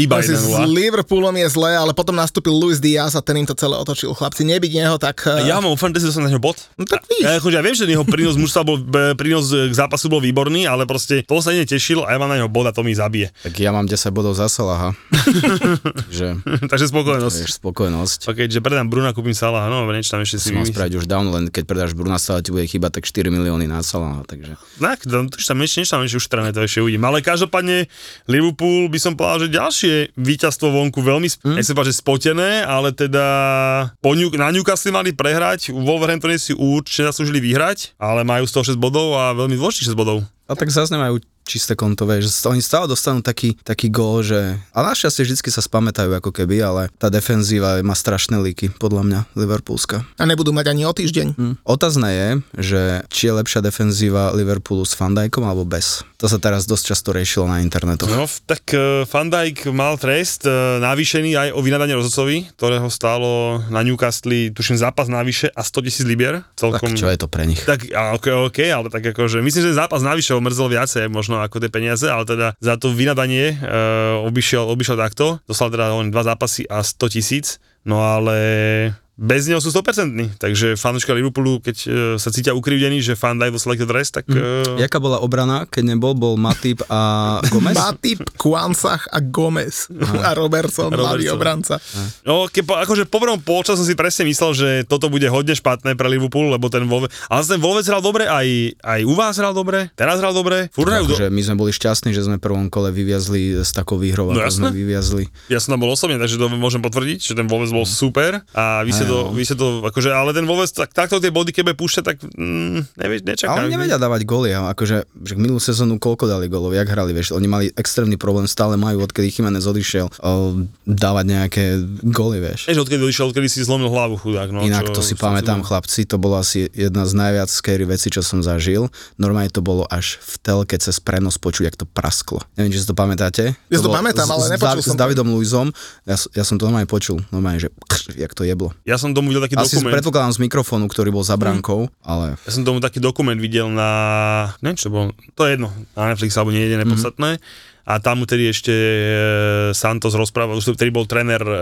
Iba Asi 1-0. S Liverpoolom je zle, ale potom nastúpil Luis Diaz a ten im to celé otočil. Chlapci, nebyť neho, tak... Uh, Ja mám fantasy, dostal na neho bod. No tak vidíš. Ja, akože ja viem, že jeho prínos mužstva bol, e, prínos k zápasu bol výborný, ale proste to sa netešil a ja mám na neho bod a to mi zabije. Tak ja mám 10 bodov za Salaha. Takže Takže spokojnosť. vieš, spokojnosť. Ok, že predám Bruna, kúpim Salaha, no niečo tam ešte si vymyslím. spraviť už down, len keď predáš Bruna Salaha, ti bude chýbať tak 4 milióny na Salaha, takže... Tak, to, to, tam ešte, niečo tam ešte uštrené, to ešte uvidím. Ale každopádne Liverpool by som povedal, že ďalšie víťazstvo vonku veľmi, mm. nechcem že spotené, ale teda po New, na Newcastle mali prehrať, u Wolverhamptone si určite zaslúžili vyhrať, ale majú z toho 6 bodov a veľmi dôležitých 6 bodov. A tak zase nemajú čisté kontové, že oni stále dostanú taký, taký gól, že... A našťastie vždy sa spamätajú ako keby, ale tá defenzíva má strašné líky, podľa mňa, Liverpoolska. A nebudú mať ani o týždeň. Hm. Otázne je, že či je lepšia defenzíva Liverpoolu s Fandajkom alebo bez. To sa teraz dosť často riešilo na internetoch. No, tak uh, Van Dijk mal trest uh, navýšený aj o vynadanie rozhodcovi, ktorého stálo na Newcastle, tuším, zápas navyše a 100 tisíc libier. Tak Celkom... čo je to pre nich? Tak, ok, ok, ale tak akože, myslím, že zápas navyše ho mrzol viacej možno ako tie peniaze, ale teda za to vynadanie uh, obišiel, obišiel takto, dostal teda len dva zápasy a 100 tisíc, no ale bez neho sú 100%, takže fanúška Liverpoolu, keď uh, sa cítia ukrivdení, že fan dajú selected rest, tak... Uh, Jaká bola obrana, keď nebol, bol Matip a Gomez? Matip, Kvansach a Gomez. A Robertson, mladý obranca. No, ke, po- akože po prvom polčas som si presne myslel, že toto bude hodne špatné pre Liverpool, lebo ten Wolves, ale ten Wolves hral dobre, aj, aj u vás hral dobre, teraz hral dobre, furt hrajú do... Akože my sme boli šťastní, že sme v prvom kole vyviazli s takou výhrou, No jasné. sme vyviazli. Ja som tam bol osobne, takže to môžem potvrdiť, že ten Wolves bol super a vy ste Aj, to, vy ste to, akože, ale ten Wolves tak, takto tie body, keď bude púšťať, tak mm, nevie, nečakám. Ale oni nevedia dávať góly, akože že minulú sezónu koľko dali gólov, jak hrali, vieš, oni mali extrémny problém, stále majú, odkedy Jimenez odišiel, o, dávať nejaké góly, vieš. Vieš, odkedy odišiel, odkedy si zlomil hlavu chudák. No, Inak čo- to si pamätám, bol. chlapci, to bolo asi jedna z najviac scary vecí, čo som zažil. Normálne to bolo až v telke cez prenos počuť, jak to prasklo. Neviem, či si to pamätáte. Ja to bolo pamätám, s- ale s, nepočul Dav- som S to. Davidom Luizom, ja, s- ja som to normálne počul, normálne, že jak to jeblo. Ja som tomu videl taký Asi dokument. predpokladám z mikrofónu, ktorý bol za bránkou, ale Ja som tomu taký dokument videl na, neviem čo to bolo, to je jedno, na Netflix alebo nie je nepodstatné. A tam mu tedy ešte e, Santos rozprával, už vtedy bol tréner e,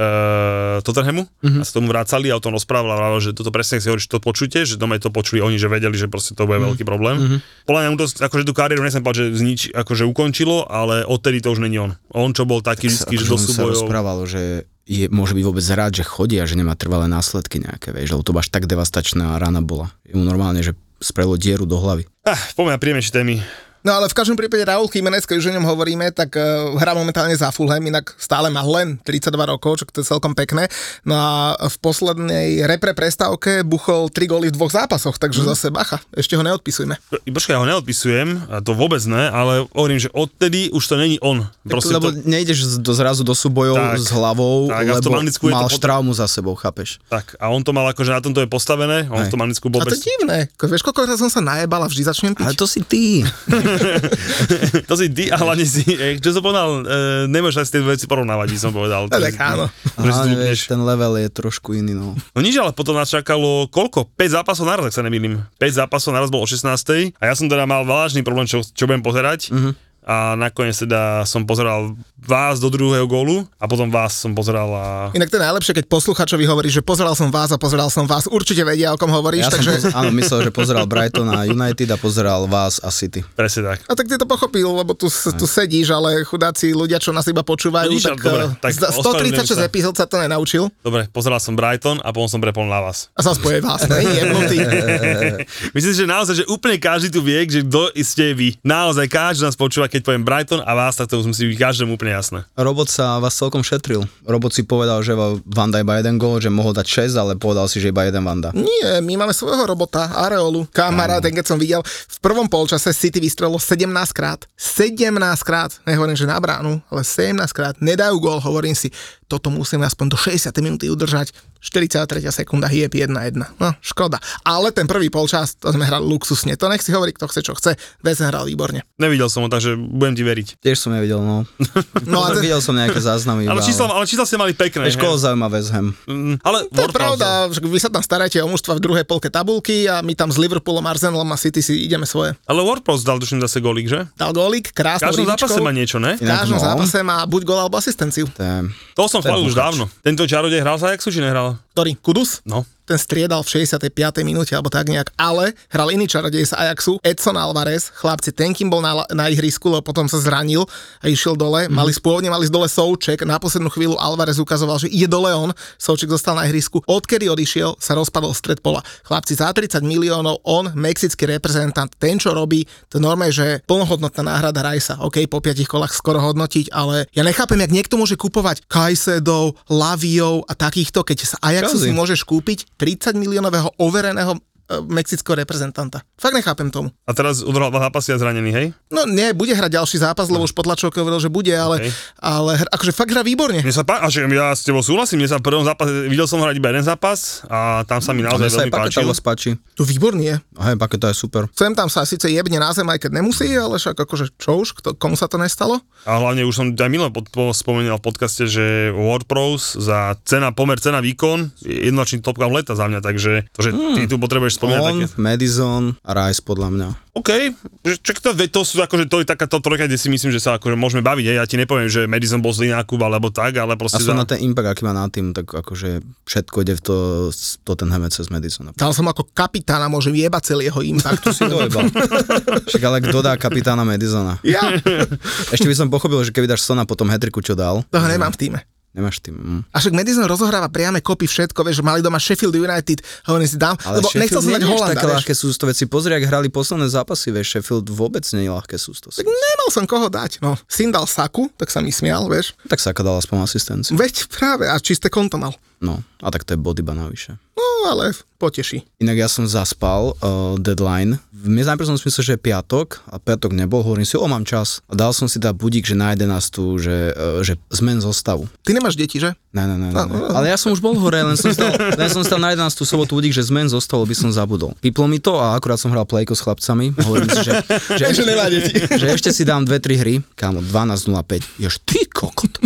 Tottenhamu a sa tomu vracali a o tom rozprával a že toto presne si hovorí, že to počujete, že doma to počuli oni, že vedeli, že proste to bude veľký problém. Podľa mňa mu to akože tú kariéru nesem povedať, že znič, akože ukončilo, ale odtedy to už není on. On čo bol taký vždycky, že akože do on sa súbojov. rozprávalo, že je, môže byť vôbec rád, že chodí a že nemá trvalé následky nejaké, vieš, lebo to až tak devastačná rana bola. Je mu normálne, že sprelo dieru do hlavy. Ah, poďme na príjemnejšie témy. No ale v každom prípade Raúl Jiménez, keď už o ňom hovoríme, tak uh, hrá momentálne za Fulham, inak stále má len 32 rokov, čo to je celkom pekné. No a v poslednej repre prestávke buchol 3 góly v dvoch zápasoch, takže zase bacha, ešte ho neodpisujme. Počkaj, ja ho neodpisujem, a to vôbec ne, ale hovorím, že odtedy už to není on. Proste lebo to, nejdeš do, zrazu do súbojov Tak, s hlavou, tak, a v tom lebo je to mal potom- traumu za sebou, chápeš? tak, a on to mal akože na tomto je postavené, on Hej. v tom Anglicku bol A to bez... divné, vieš, koľko raz som sa najebal a vždy začnem piť. Ale to si ty. to si ty a hlavne si, čo som povedal, e, nemôžeš aj s tie veci porovnávať, by som povedal. No, tak áno. Ale ten level je trošku iný, no. No nič, ale potom nás čakalo koľko? 5 zápasov naraz, ak sa nemýlim. 5 zápasov naraz bol o 16. A ja som teda mal vážny problém, čo, čo budem pozerať. Mhm. A nakoniec teda som pozeral vás do druhého gólu a potom vás som pozeral a... Inak to je najlepšie, keď posluchačovi hovorí, že pozeral som vás a pozeral som vás. Určite vedia, o kom hovoríš, Ja som takže... poz- áno, myslel, že pozeral Brighton a United a pozeral vás a City. Presne tak. A tak ty to pochopil, lebo tu, tu sedíš, ale chudáci ľudia, čo nás iba počúvajú, No nič, tak, dobre, eh, tak zda- 136 ospravedlňujem sa. epizód sa to nenaučil. Dobre, pozeral som Brighton a potom som prepol na vás. A sa spoje vás, ne? Jebnutý. Myslím že naozaj, že úplne každý tu vie, že kto ste vy. Naozaj každý nás počúva, keď poviem Brighton a vás, tak to musí byť každému úplne jasné. Robot sa vás celkom šetril. Robot si povedal, že Vanda iba jeden gól, že mohol dať 6, ale povedal si, že iba jeden Vanda. Nie, my máme svojho robota, Areolu. Kamarát, ten keď som videl, v prvom polčase City vystrelilo 17 krát. 17 krát, nehovorím, že na bránu, ale 17 krát. Nedajú gól, hovorím si, toto musíme aspoň do 60 minúty udržať. 43. sekunda, hyep 1-1. No, škoda. Ale ten prvý polčas, to sme hrali luxusne. To nech si hovorí, kto chce, čo chce. Vec hral výborne. Nevidel som ho, takže budem ti veriť. Tiež som nevidel, no. No a ten- videl som nejaké záznamy. Ale čísla, ale čísla ste mali pekné. Vieš, koho zaujíma West Ham? Mm, ale To je pravda, že vy sa tam staráte o mužstva v druhej polke tabulky a my tam s Liverpoolom, Arsenalom a City si ideme svoje. Ale WordPress dal tuším zase golík, že? Dal gólik, V krásnou každom zápase má niečo, ne? V každom no. zápase má buď gól alebo asistenciu. To je... To som chválil už dávno. Tento čarodej hral za Ajaxu, či nehral? Ktorý? Kudus? No. Ten striedal v 65. minúte alebo tak nejak, ale hral iný čarodej z Ajaxu, Edson Alvarez, chlapci, ten kým bol na, na ihrisku, lebo potom sa zranil a išiel dole, mm. mali spôvodne mali z dole Souček, na poslednú chvíľu Alvarez ukazoval, že ide dole on, Souček zostal na ihrisku, odkedy odišiel, sa rozpadol stred pola. Chlapci, za 30 miliónov, on, mexický reprezentant, ten čo robí, to normálne, že plnohodnotná náhrada Rajsa, OK, po piatich kolách skoro hodnotiť, ale ja nechápem, jak niekto môže kupovať Kajsedov, Laviov a takýchto, keď z Ajaxu si môžeš kúpiť 30 miliónového overeného mexického reprezentanta. Fakt nechápem tomu. A teraz udrhal dva zápasy a zranený, hej? No nie, bude hrať ďalší zápas, lebo už potlačovke hovoril, že bude, ale, Okay. ale akože fakt hrá výborne. Mne sa pá... a že ja s tebou súhlasím, mne sa v prvom zápase, videl som hrať iba jeden zápas a tam sa mi naozaj veľmi páčil. páči. Tu výborný je. Hej, Paketa je super. Sem tam sa síce jebne na zem, aj keď nemusí, ale však akože čo už, kto, komu sa to nestalo? A hlavne už som aj minulé pod, po, spomenul v podcaste, že WordPros za cena, pomer cena výkon je jednoznačný topka leta za mňa, takže to, že ty tu potrebuješ spomínať On, také. Madison a Rice podľa mňa. OK, čak to, to sú akože, to je taká to trojka, kde si myslím, že sa akože môžeme baviť, ja ti nepoviem, že Madison bol zlý nákup alebo tak, ale A proste... sú za- na ten impact, aký má na tým, tak akože všetko ide v to, to ten Hemec cez Madisona. Dal som ako kapitána, môžem jebať celý jeho impact. Si Dojebal. Však ale kto dá kapitána Madisona? ja Ešte by som pochopil, že keby dáš Sona po tom hetriku, čo dal. toho nemám v týme. Nemáš tým. Mm. A však Madison rozohráva priame kopy všetko, vieš, mali doma Sheffield United, hovorím si dám, Ale lebo Sheffield nechcel som dať Holanda, také vieš. ľahké sústo, veď si pozri, ak hrali posledné zápasy, vieš, Sheffield vôbec nie je ľahké sústo. Tak nemal som koho dať, no. Syn dal Saku, tak sa mi smial, vieš. Tak sa dal aspoň asistenciu. Veď práve, a čisté konto mal. No, a tak to je body iba navyše. No, ale poteší. Inak ja som zaspal uh, deadline. Mne najprv som si myslel, že je piatok a piatok nebol. Hovorím si, o mám čas. A dal som si teda budík, že na 11, že, uh, že zmen zostavu. Ty nemáš deti, že? Ne, ne, ne, ne, ne. Ale ja som už bol hore, len som stal, len som stal na 11. sobotu budík, že zmen zostal, by som zabudol. Piplo mi to a akurát som hral plejko s chlapcami. Hovorím si, že, že, ešte, že ešte si dám 2-3 hry. Kámo, 12.05. Jež ty kokot.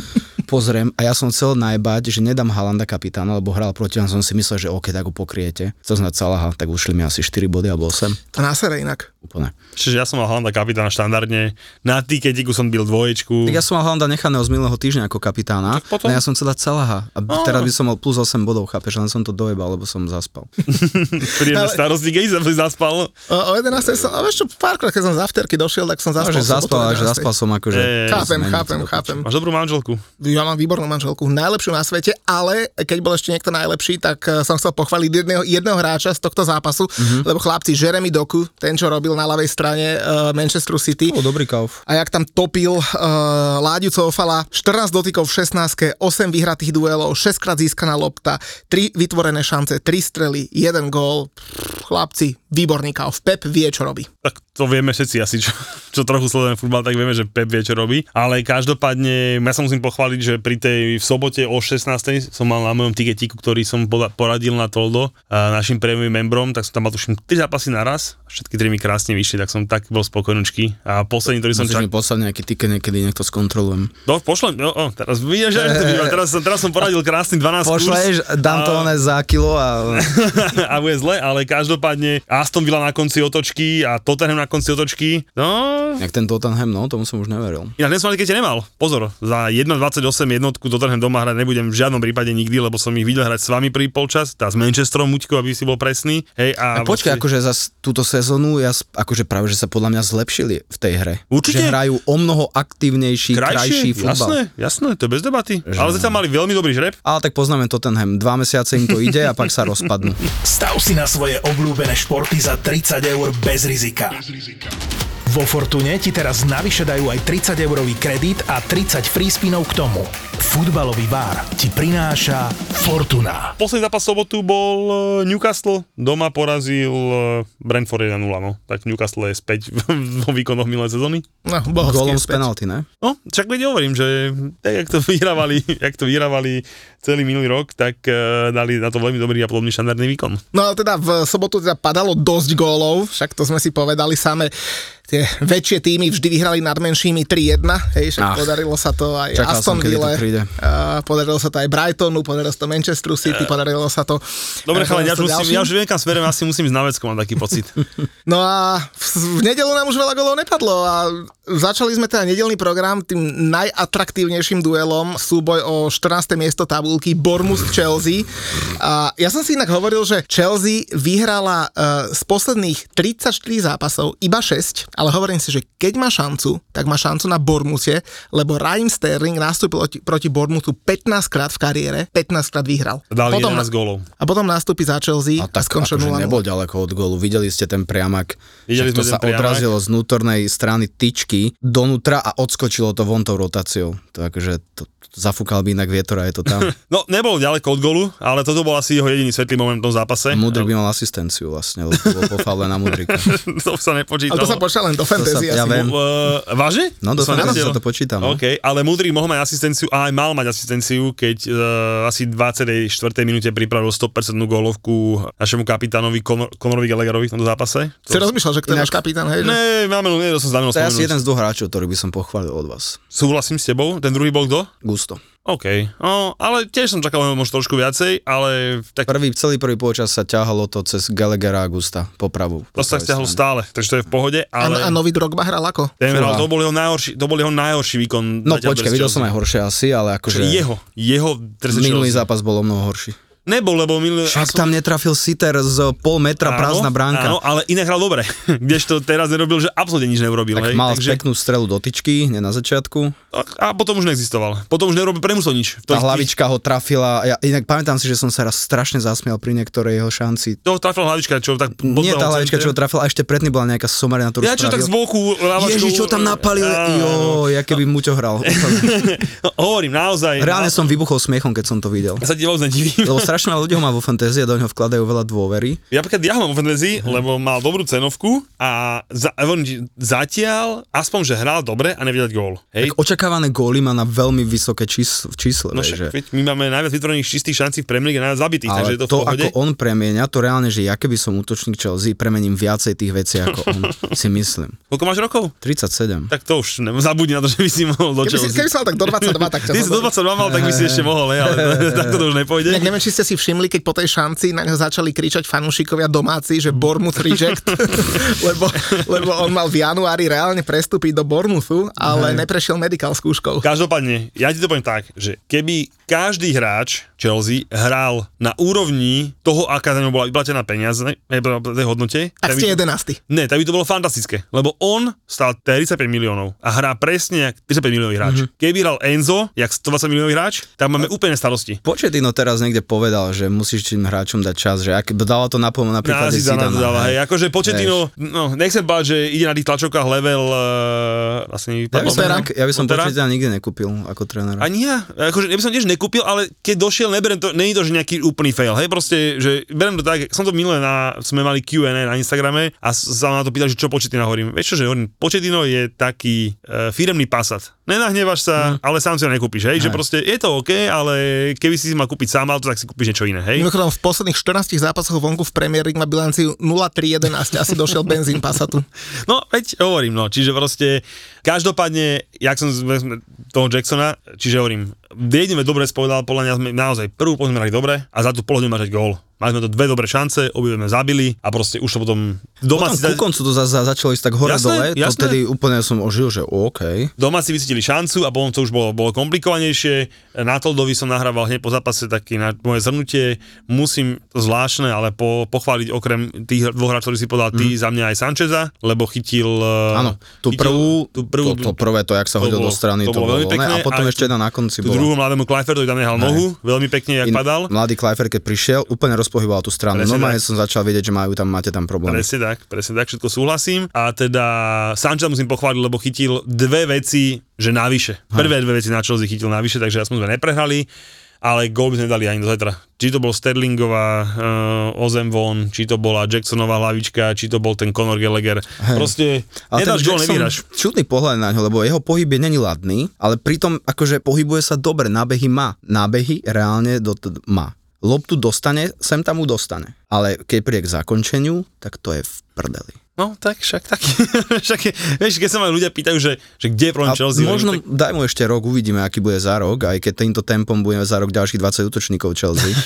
Pozriem a ja som chcel najbať, že nedám Halanda kapitána, lebo hral proti nám, som si myslel, že OK, tak ho pokriete. Chcel znať Salaha, tak ušli mi asi 4 body alebo 8. To na inak. Úplne. Čiže ja som mal Halanda kapitána štandardne, na tiketiku som byl dvoječku. Tak ja som mal Halanda nechaného z minulého týždňa ako kapitána, Tak potom- no ja som chcel dať Salaha. A teraz by som mal plus 8 bodov, chápeš, len som to dojebal, lebo som zaspal. Príjemné Ale- starosti, keď som si zaspal. O, o 11. som, a vieš čo, párkrát, keď som z afterky došiel, tak som No, zaspal. že v sobotu zaspal, že 11. zaspal som akože... Chápem, chápem, chápem. Máš dobrú manželku. Ja mám výbornú manželku, najlepšiu na svete, ale keď bol ešte niekto najlepší, tak eh, som chcel pochváliť jedného, jedného hráča z tohto zápasu, mm-hmm. lebo chlapci Jeremy Doku, ten, čo robil na ľavej strane uh, Manchesteru City, O, dobrý kauf. a jak tam topil uh, Láďu Coufala, 14 dotykov v 16, 8 vyhratých duelov, 6 krát získaná lopta, 3 vytvorené šance, 3 strely, 1 gól. Pff, Chlapci, výborný kauf. Pep vie, čo robí. Tak to vieme všetci asi, čo, čo trochu sledujeme futbal, tak vieme, že Pep vie, čo robí. Ale každopádne, ja sa musím pochváliť, že pri tej v sobote o 16. som mal na mojom tiketiku, ktorý som poradil na Toldo a našim prémiovým membrom, tak som tam mal tuším 3 zápasy naraz, všetky 3 mi krásne vyšli, tak som tak bol spokojnočký. A posledný, ktorý som Musíš čakal... mi poslať nejaký tiket, niekedy nech to skontrolujem. No, pošlem, no, oh, teraz vidíš, že to býva. teraz, som, teraz som poradil krásny 12 Pošleš, kurz. dám to A- za kilo a... a bude zle, ale každopádne Aston Villa na konci otočky a Tottenham na konci otočky. No, Jak ten Tottenham, no, tomu som už neveril. ja dnes som keď nemal. Pozor, za 1,28 jednotku Tottenham doma hrať nebudem v žiadnom prípade nikdy, lebo som ich videl hrať s vami prvý polčas, tá s Manchesterom, Muťko, aby si bol presný. Hej, a, A počkaj, vlastne- akože za túto sezónu, ja, akože práve, že sa podľa mňa zlepšili v tej hre. Určite. Že hrajú o mnoho aktívnejší, krajší, futbal. jasné, jasné, to je bez debaty. Že ale zatiaľ mali veľmi dobrý žreb. Ale tak poznáme Tottenham, dva mesiace im to ide a pak sa rozpadnú. Stav si na svoje obľúbené športy za 30 eur bez rizika. Vo Fortune ti teraz navyše dajú aj 30 eurový kredit a 30 free spinov k tomu. Futbalový bar ti prináša Fortuna. Posledný zápas sobotu bol e, Newcastle, doma porazil e, Brentford 1-0, no. Tak Newcastle je späť vo výkonoch minulé sezóny. No, Golom z penalty, ne? No, však veď hovorím, že tak, jak to vyhrávali, jak to vyhrávali celý minulý rok, tak uh, dali na to veľmi dobrý a podobný štandardný výkon. No ale teda v sobotu teda padalo dosť gólov, však to sme si povedali same. Tie väčšie týmy vždy vyhrali nad menšími 3-1, hej, však Ach, podarilo sa to aj Aston Ville, podarilo sa to aj Brightonu, podarilo sa to Manchesteru City, podarilo sa to... Dobre, chalani, ja, už musím, ja už viem, kam smerujem, asi musím ísť na vecko, mám taký pocit. No a v, v nedelu nám už veľa golov nepadlo a začali sme teda nedelný program tým najatraktívnejším duelom, súboj o 14. miesto tabulky Bournemouth-Chelsea. A ja som si inak hovoril, že Chelsea vyhrala uh, z posledných 34 zápasov iba 6, ale hovorím si, že keď má šancu, tak má šancu na Bournemouthe, lebo Raheem Sterling nastúpil proti, proti Bournemouthu 15 krát v kariére, 15 krát vyhral. Dali potom, 11 gólov. a potom nastúpi za Chelsea A a, tak skončil akože 0 nebol ďaleko od gólu. Videli ste ten priamak, Videli že to sa priamak. odrazilo z vnútornej strany tyčky donútra a odskočilo to von tou rotáciou. To akože to, zafúkal by inak vietor a je to tam. No, nebol ďaleko od golu, ale toto bol asi jeho jediný svetlý moment v tom zápase. Mudrik by mal asistenciu vlastne, lebo bol po na Mudrika. to sa nepočítalo. Ale to sa počíta len do fantasy. ja asi. viem. Uh, vážne? No, do som fantasy sa to počíta, no. OK, ale Mudrik mohol mať asistenciu a aj mal mať asistenciu, keď uh, asi v 24. minúte pripravil 100% gólovku našemu kapitánovi Conor, Conorovi Gallagherovi v tomto zápase. Si rozmýšľal, že kto je náš kapitán, hej? Ne, máme, nie, to som znamenal To je asi jeden z dvoch hráčov, ktorý by som pochválil od vás. Súhlasím s tebou, ten druhý bol kto? Gusto. OK, no, ale tiež som čakal možno trošku viacej, ale tak Prvý, celý prvý počas sa ťahalo to cez Gallaghera a Gusta, popravu. to sa stiahol stále, takže to je v pohode, A, ale... a nový Drogba hral ako? ten hral, to bol jeho najhorší, to bol jeho najhorší výkon. No počkaj, videl som aj horšie asi, ale akože... Že jeho, jeho Minulý zápas bol o mnoho horší. Nebol, lebo minulý... Však tam netrafil Sitter z pol metra prázdna bránka. Áno, ale inak hral dobre. Kdežto teraz nerobil, že absolútne nič neurobil. Tak hej. mal Takže, peknú strelu do tyčky, na začiatku. a potom už neexistoval. Potom už nerobil premusol nič. Tá To- hlavička ho trafila, ja inak pamätám si, že som sa raz strašne zasmial pri niektorej jeho šanci. To trafila hlavička, čo tak... Nie tá hlavička, čo ho centre. trafila, a ešte predtým bola nejaká somarina, ktorú Ja čo tak z boku... Ježiš, čo tam napalil, jo, ja keby Muťo hral. No, hovorím, naozaj. Reálne som vybuchol smiechom, keď som to videl. Ja sa ti. Lebo strašne veľa ľudí ho má vo fantasy a do ňoho vkladajú veľa dôvery. Ja napríklad ja ho mám vo fantasy, lebo mal dobrú cenovku a za, ti, zatiaľ aspoň, že hral dobre a nevidieť gól. Hej? Tak očakávané góly má na veľmi vysoké čís, čísle. No však, že... veď my máme najviac vytvorených čistých šancí v Premier League a najviac zabitých, takže je to, to, v pohode. ako on premieňa, to reálne, že ja keby som útočník Chelsea, premením viacej tých vecí ako on, si myslím. Koľko máš rokov? 37. Tak to už ne, zabudni na to, že by si mohol do Keby si, Chelsea. keby si mal tak do 22, tak Ty si do zoberiem. 22 mal, tak by si ešte mohol, ale takto to už nepôjde. Neviem, či ste si všimli, keď po tej šanci na ňo začali kričať fanúšikovia domáci, že Bournemouth reject, lebo, lebo on mal v januári reálne prestúpiť do Bournemouthu, ale neprešiel medical skúškou. Každopádne, ja ti to poviem tak, že keby každý hráč Chelsea hral na úrovni toho, aká za ňou bola vyplatená peniaze, ne, tej hodnote, Tak ste 11. ne, tak by to bolo fantastické, lebo on stál 35 miliónov a hrá presne jak 35 miliónový hráč. Mhm. Mm-hmm. Keby hral Enzo, jak 120 miliónový hráč, tak máme úplne starosti. Početino teraz niekde povedal, že musíš tým hráčom dať čas, že ak dáva to na pomoc napríklad nás Zidana, dáva, hej. hej, akože Početino, no, nechcem báť, že ide na tých tlačovkách level, uh, vlastne, Ja by som, Opera. ja by som? Početina nikdy nekúpil ako trénera. Ani ja. Akože, ja by som tiež nekúpil, ale keď došiel, neberiem to, je to, že nejaký úplný fail, hej, proste, že beriem to tak, som to minulé na, sme mali Q&A na Instagrame a sa ma na to pýtali, že čo Početino hovorím. Vieš čo, že hovorím, Početino je taký uh, firemný pasat. Nenahnevaš sa, Mhm. ale sám si ho nekúpiš, hej, že proste je to OK, ale keby si si mal kúpiť sám auto, tak si kúpiš niečo iné, hej. Mimochodom, v posledných 14 zápasoch vonku v Premier League má bilanciu 0-3-11, asi došiel benzín Passatu. No, veď hovorím, no, čiže proste, každopádne, jak som toho Jacksona, čiže hovorím, jedine dobre spovedal, podľa mňa sme naozaj prvú hrali dobre a za tú pol hodinu mať gól. Mali sme to dve dobré šance, obidve sme zabili a proste už to potom doma Potom ku koncu to za, za, začalo ísť tak hore-dole, to tedy úplne som ožil, že OK. doma si vycítili šancu a potom to už bolo, bolo komplikovanejšie. Na Toldovi som nahrával hneď po zápase taký na moje zhrnutie. Musím zvláštne, ale po, pochváliť okrem tých dvoch hráčov, ktorý si povedal ty, za mňa aj Sancheza, lebo chytil... eh, Áno, tú chytil- prvú, tú prvú to, to prvé, to, jak sa to hodil do strany, to to, bolo veľmi ne? pekné a potom ešte jedna na konci Tú bola. druhú mladému Kleifertovi tam nehal nohu, veľmi pekne, jak padal. Mladý Kleifer, keď prišiel, úplne rozpohyboval tú stranu. Presne Normálne tak. som začal vedieť, že majú tam, máte tam problém. Presne tak, presne tak, všetko súhlasím. A teda Sanča musím pochváliť, lebo chytil dve veci, že navyše. Prvé dve veci na Chelsea chytil navyše, takže aspoň sme neprehrali, ale gól by sme nedali ani do zajtra. Či to bol Sterlingová uh, Ozem von, či to bola Jacksonová hlavička, či to bol ten Conor Gallagher. Proste Ale nedáš gól, nevyhráš. čudný pohľad na ňo, lebo jeho pohyb je není ladný, ale pritom akože pohybuje sa dobre, nábehy má. Nábehy reálne do, t- má. Loptu dostane, sem tam mu dostane. Ale keď príde k zakončeniu, tak to je v prdeli. No tak však tak. však, vieš, keď sa ma ľudia pýtajú, že, že kde je problém Chelsea, možno hovorím, daj mu ešte rok, uvidíme, aký bude za rok, aj keď týmto tempom budeme za rok ďalších 20 útočníkov Chelsea.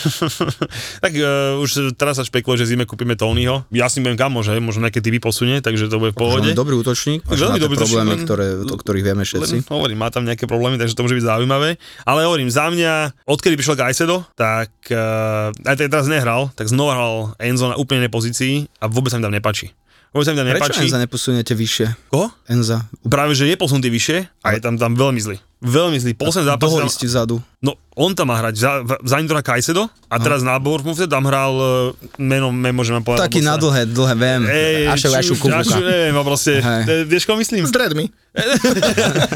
tak uh, už teraz sa špekuluje, že zime kúpime Tonyho. Ja si budem kamo, že možno nejaké typy posunie, takže to bude v pohode. Možno dobrý útočník, až Veľmi tie dobrý problémy, útočník, ktoré, o ktorých vieme všetci. Len, hovorím, má tam nejaké problémy, takže to môže byť zaujímavé. Ale hovorím, za mňa, odkedy prišiel Gajsedo, tak uh, aj teraz nehral, tak znova hral Enzo na úplne pozícii a vôbec sa mi tam nepačí. Vôbec sa mi tam Prečo nepáči. Enza neposuniete vyššie? Koho? Enza, Práve, že je posunutý vyššie a je tam, tam veľmi zlý. Veľmi zlý. Posledný zápas. toho Tam, vzadu. no, on tam má hrať. Za, za ním to Kajsedo a teraz na Bournemouth tam hral uh, menom, môžem vám povedať. Taký na dlhé, dlhé viem. Ej, Ašu, ašu, ašu, neviem, a proste, Hej. e, vieš, koho myslím? S dreadmi.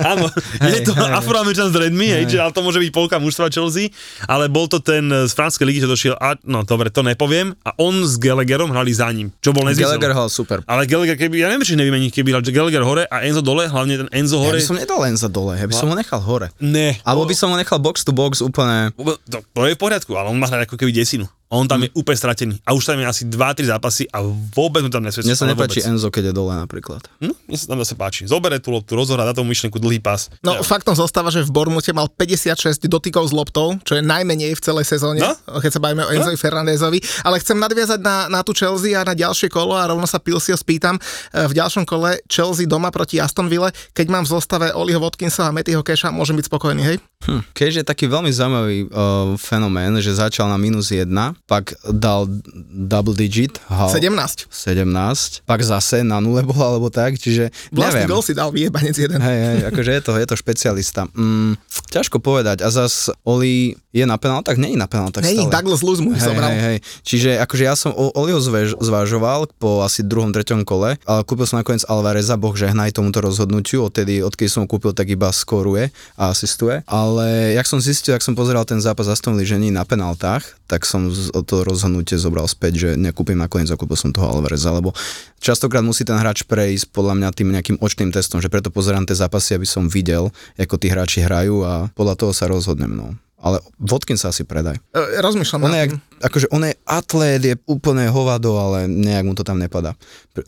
Áno, je to afroameričan s redmi, hej, čiže, ale to môže byť polka mužstva Chelsea, ale bol to ten z franskej ligy, čo došiel, a, no dobre, to nepoviem, a on s Gallagherom hrali za ním, čo bol nezmysel. Gallagher hral super. Ale Gallagher, keby, ja neviem, či nevymení, keby hral Gallagher hore a Enzo dole, hlavne ten Enzo Ja hore. by som nedal len za dole, ja by som ho nechal hore. Ne. Alebo by som ho nechal box to box úplne... To, to je v poriadku, ale on má hrať ako keby desinu. On tam je úplne stratený. A už tam je asi 2-3 zápasy a vôbec mu tam nesvedčí. Mne sa nepáči vôbec. Enzo, keď je dole napríklad. Hm? Mne sa tam zase páči. Zobere tú loptu, rozhrá, dá tomu myšlenku dlhý pás. No Ja. faktom zostáva, že v Bormute mal 56 dotykov s loptou, čo je najmenej v celej sezóne, No. keď sa bavíme o Enzovi Fernandezovi. Ale chcem nadviazať na, na tú Chelsea a na ďalšie kolo a rovno sa Pilsio spýtam. e, V ďalšom kole Chelsea doma proti Aston Ville, keď mám v zostave Oliho Watkinsa a Mattyho Keša, môžem byť spokojný, hej? Hm. Keďže je taký veľmi zaujímavý uh, fenomén, že začal na minus 1, pak dal double digit, hal, 17. 17, pak zase na nule bol alebo tak, čiže Vlastný neviem. gol si dal vyjebanec jeden. Hej, hej, akože je to, je to špecialista. Mm, ťažko povedať. A zas Oli je na penáltach? Nie je na penáltach Není, stále. Douglas Luz mu Hej, zobral. hej, hej. Čiže akože ja som o- Olio zväž, zvážoval po asi druhom, treťom kole, ale kúpil som nakoniec Alvareza, boh žehnaj tomuto rozhodnutiu, odtedy, odkedy som ho kúpil, tak iba skoruje a asistuje. Ale jak som zistil, ak som pozeral ten zápas Aston Villa, že nie je na penáltach, tak som to rozhodnutie zobral späť, že nekúpim nakoniec kúpil som toho Alvareza, lebo častokrát musí ten hráč prejsť podľa mňa tým nejakým očným testom, že preto pozerám tie zápasy, aby som videl, ako tí hráči hrajú a podľa toho sa rozhodnem. No. Ale Vodkin sa asi predaj. E, Rozmýšľam On je, tým. akože on je atlét, je úplne hovado, ale nejak mu to tam nepadá,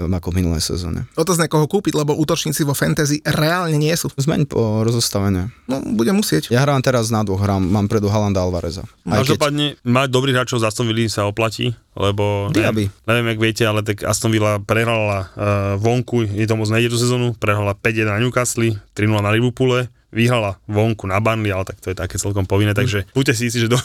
ako v minulej sezóne. Otázne, koho kúpiť, lebo útočníci vo fantasy reálne nie sú. Zmeň po rozostavenie. No, budem musieť. Ja hrám teraz na dvoch, hrám, mám predu Halanda a Alvareza. Aj keď, Každopádne mať dobrých hráčov z Aston Villa sa oplatí, lebo neviem, neviem, jak viete, ale tak Aston Villa prehrala uh, vonku, je to moc nejde tú sezónu, prehrala 5-1 na Newcastle, 3-0 na Liverpoole, vyhrala vonku na Burnley, ale tak to je také celkom povinné, takže buďte si istí, že do...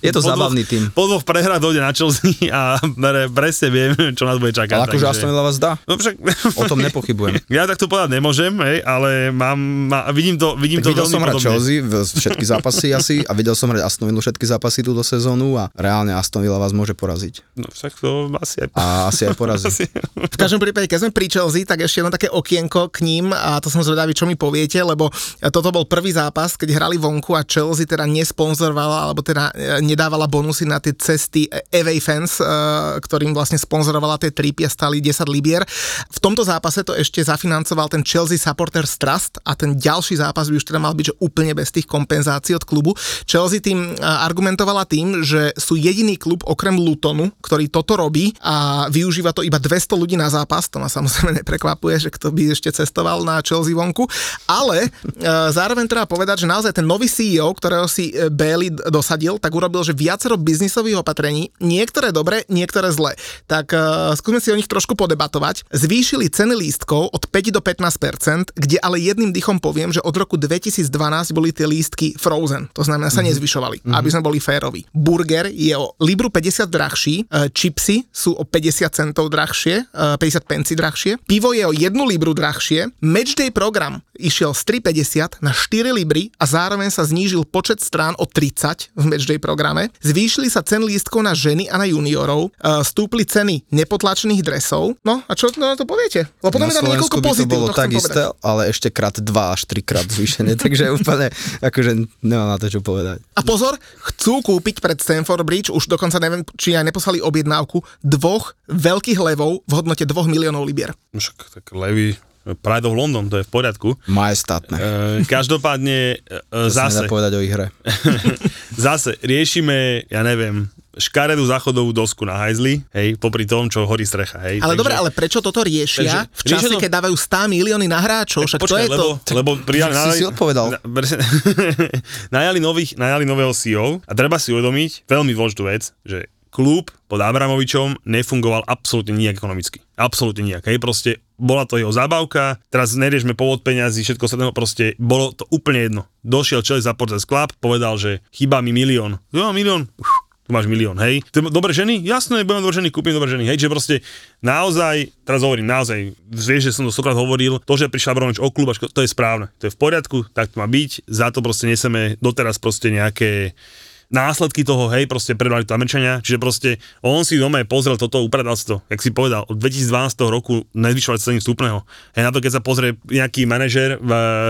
Je to po zábavný dvoch, tým. Po dvoch prehrách dojde na Chelsea a pre, presne viem, čo nás bude čakať. ale akože Aston Villa vás dá, No však... o tom nepochybujem. Ja tak to povedať nemôžem, hej, ale mám, má, vidím to, vidím Tak to videl som hrať. Chelsea, všetky zápasy asi, a videl som hrať Aston Villa všetky zápasy túto sezónu a reálne Aston Villa vás môže poraziť. No však to asi aj... A asi aj porazí. Asi. V každom prípade, keď sme pri Chelsea, tak ešte jedno také okienko k ním a to som zvedavý, čo mi poviete, lebo toto bol prvý zápas, keď hrali vonku a Chelsea teda nesponzorovala, alebo teda e, nedávala bonusy na tie cesty away fans, e, ktorým vlastne sponzorovala tie tripy a stali 10 libier. V tomto zápase to ešte zafinancoval ten Chelsea Supporters Trust a ten ďalší zápas by už teda mal byť že úplne bez tých kompenzácií od klubu. Chelsea tým e, argumentovala tým, že sú jediný klub okrem Lutonu, ktorý toto robí a využíva to iba 200 ľudí na zápas, to ma samozrejme neprekvapuje, že kto by ešte cestoval na Chelsea vonku, ale e, zároveň treba povedať, že naozaj ten nový CEO, ktorého si e, Bailey d- dosadil, tak urobil, že viacero biznisových opatrení, niektoré dobre, niektoré zlé. Tak e, skúsme si o nich trošku podebatovať. Zvýšili ceny lístkov od 5 do 15%, kde ale jedným dychom poviem, že od roku 2012 boli tie lístky frozen, to znamená sa nezvyšovali, aby sme boli férovi. Burger je o libru 50 drahší, e, čipsy sú o 50 centov drahšie, e, 50 penci drahšie, pivo je o 1 libru drahšie, matchday program išiel z 3,50 na 4 libry a zároveň sa znížil počet strán o 30 v matchday programe. Zvýšili sa ceny lístkov na ženy a na juniorov, e, stúpli ceny nepotlačených dresov. No a čo na to poviete? Lebo potom je Na tam niekoľko Slovensku by to pozitív, bolo to chcem tak isté, ale ešte krát 2 až 3 krát zvýšenie, takže úplne, akože nemám na to čo povedať. A pozor, chcú kúpiť pred Stanford Bridge, už dokonca neviem, či aj neposlali objednávku, dvoch veľkých levov v hodnote 2 miliónov libier. Však tak Levy, Pride of London, to je v poriadku. Majestátne. E, každopádne e, To zase, povedať o ich hre. zase riešime, ja neviem, škaredú záchodovú dosku na hajzli, hej, popri tom, čo horí strecha, hej. Ale dobre, ale prečo toto riešia Takže v čase, riešia to- keď dávajú 100 milióny na hráčov? Však to Počkaj, je to... lebo, lebo prijali, si si odpovedal. Na, najali, nových, najali nového CEO a treba si uvedomiť veľmi dôležitú vec, že klub pod Abramovičom nefungoval absolútne nijak ekonomicky. Absolútne nijak. Hej, proste bola to jeho zábavka, teraz neriešme povod peňazí, všetko sa proste bolo to úplne jedno. Došiel človek za Portes Club, povedal, že chýba mi milión. Jo, milión. Uf, tu máš milión, hej. Dobre ženy? Jasné, budem dobre ženy, kúpim dobre ženy, hej. Čiže proste naozaj, teraz hovorím, naozaj, vieš, že som to stokrát hovoril, to, že prišiel Abramovič o klub, to je správne, to je v poriadku, tak to má byť, za to proste neseme doteraz proste nejaké následky toho, hej, proste predali to Američania, čiže proste on si doma pozrel toto, upredal si to, jak si povedal, od 2012 roku nezvyšovať ceny vstupného. Hej, na to, keď sa pozrie nejaký manažer,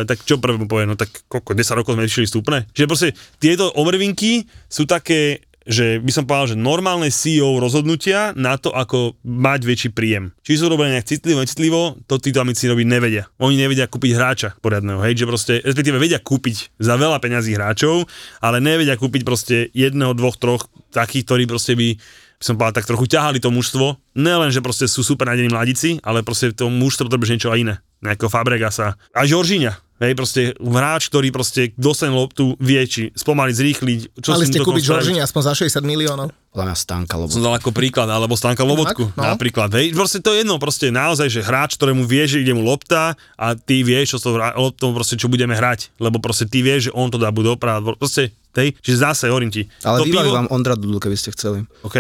tak čo prvé mu povie, no tak koľko, 10 rokov sme zvýšili vstupné. Čiže proste tieto omrvinky sú také že by som povedal, že normálne CEO rozhodnutia na to, ako mať väčší príjem. Či sú robené nejak citlivo, necitlivo, to títo amici robiť nevedia. Oni nevedia kúpiť hráča poriadného, hej, že proste, respektíve vedia kúpiť za veľa peňazí hráčov, ale nevedia kúpiť proste jedného, dvoch, troch takých, ktorí proste by som povedal, tak trochu ťahali to mužstvo. Nelen, že proste sú super nadení mladíci, ale proste to mužstvo potrebuje niečo iné. Nejakého Fabregasa. A Žoržíňa. Hej, proste hráč, ktorý proste dostane loptu, vie, či spomaliť, zrýchliť. Čo Mali ste kúpiť. Žoržini aspoň za 60 miliónov. Podľa mňa Stanka, lebo Som dal ako príklad, alebo Stanka Lobotku, no. napríklad. Hej, proste to je jedno, proste naozaj, že hráč, ktorému vie, že ide mu lopta a ty vieš, čo s tou hra- loptou proste, čo budeme hrať, lebo proste ty vieš, že on to dá buď doprava, proste, hej, čiže zase hovorím ti. Ale to vybaví pivo- vám Ondra Dudul, keby ste chceli. OK.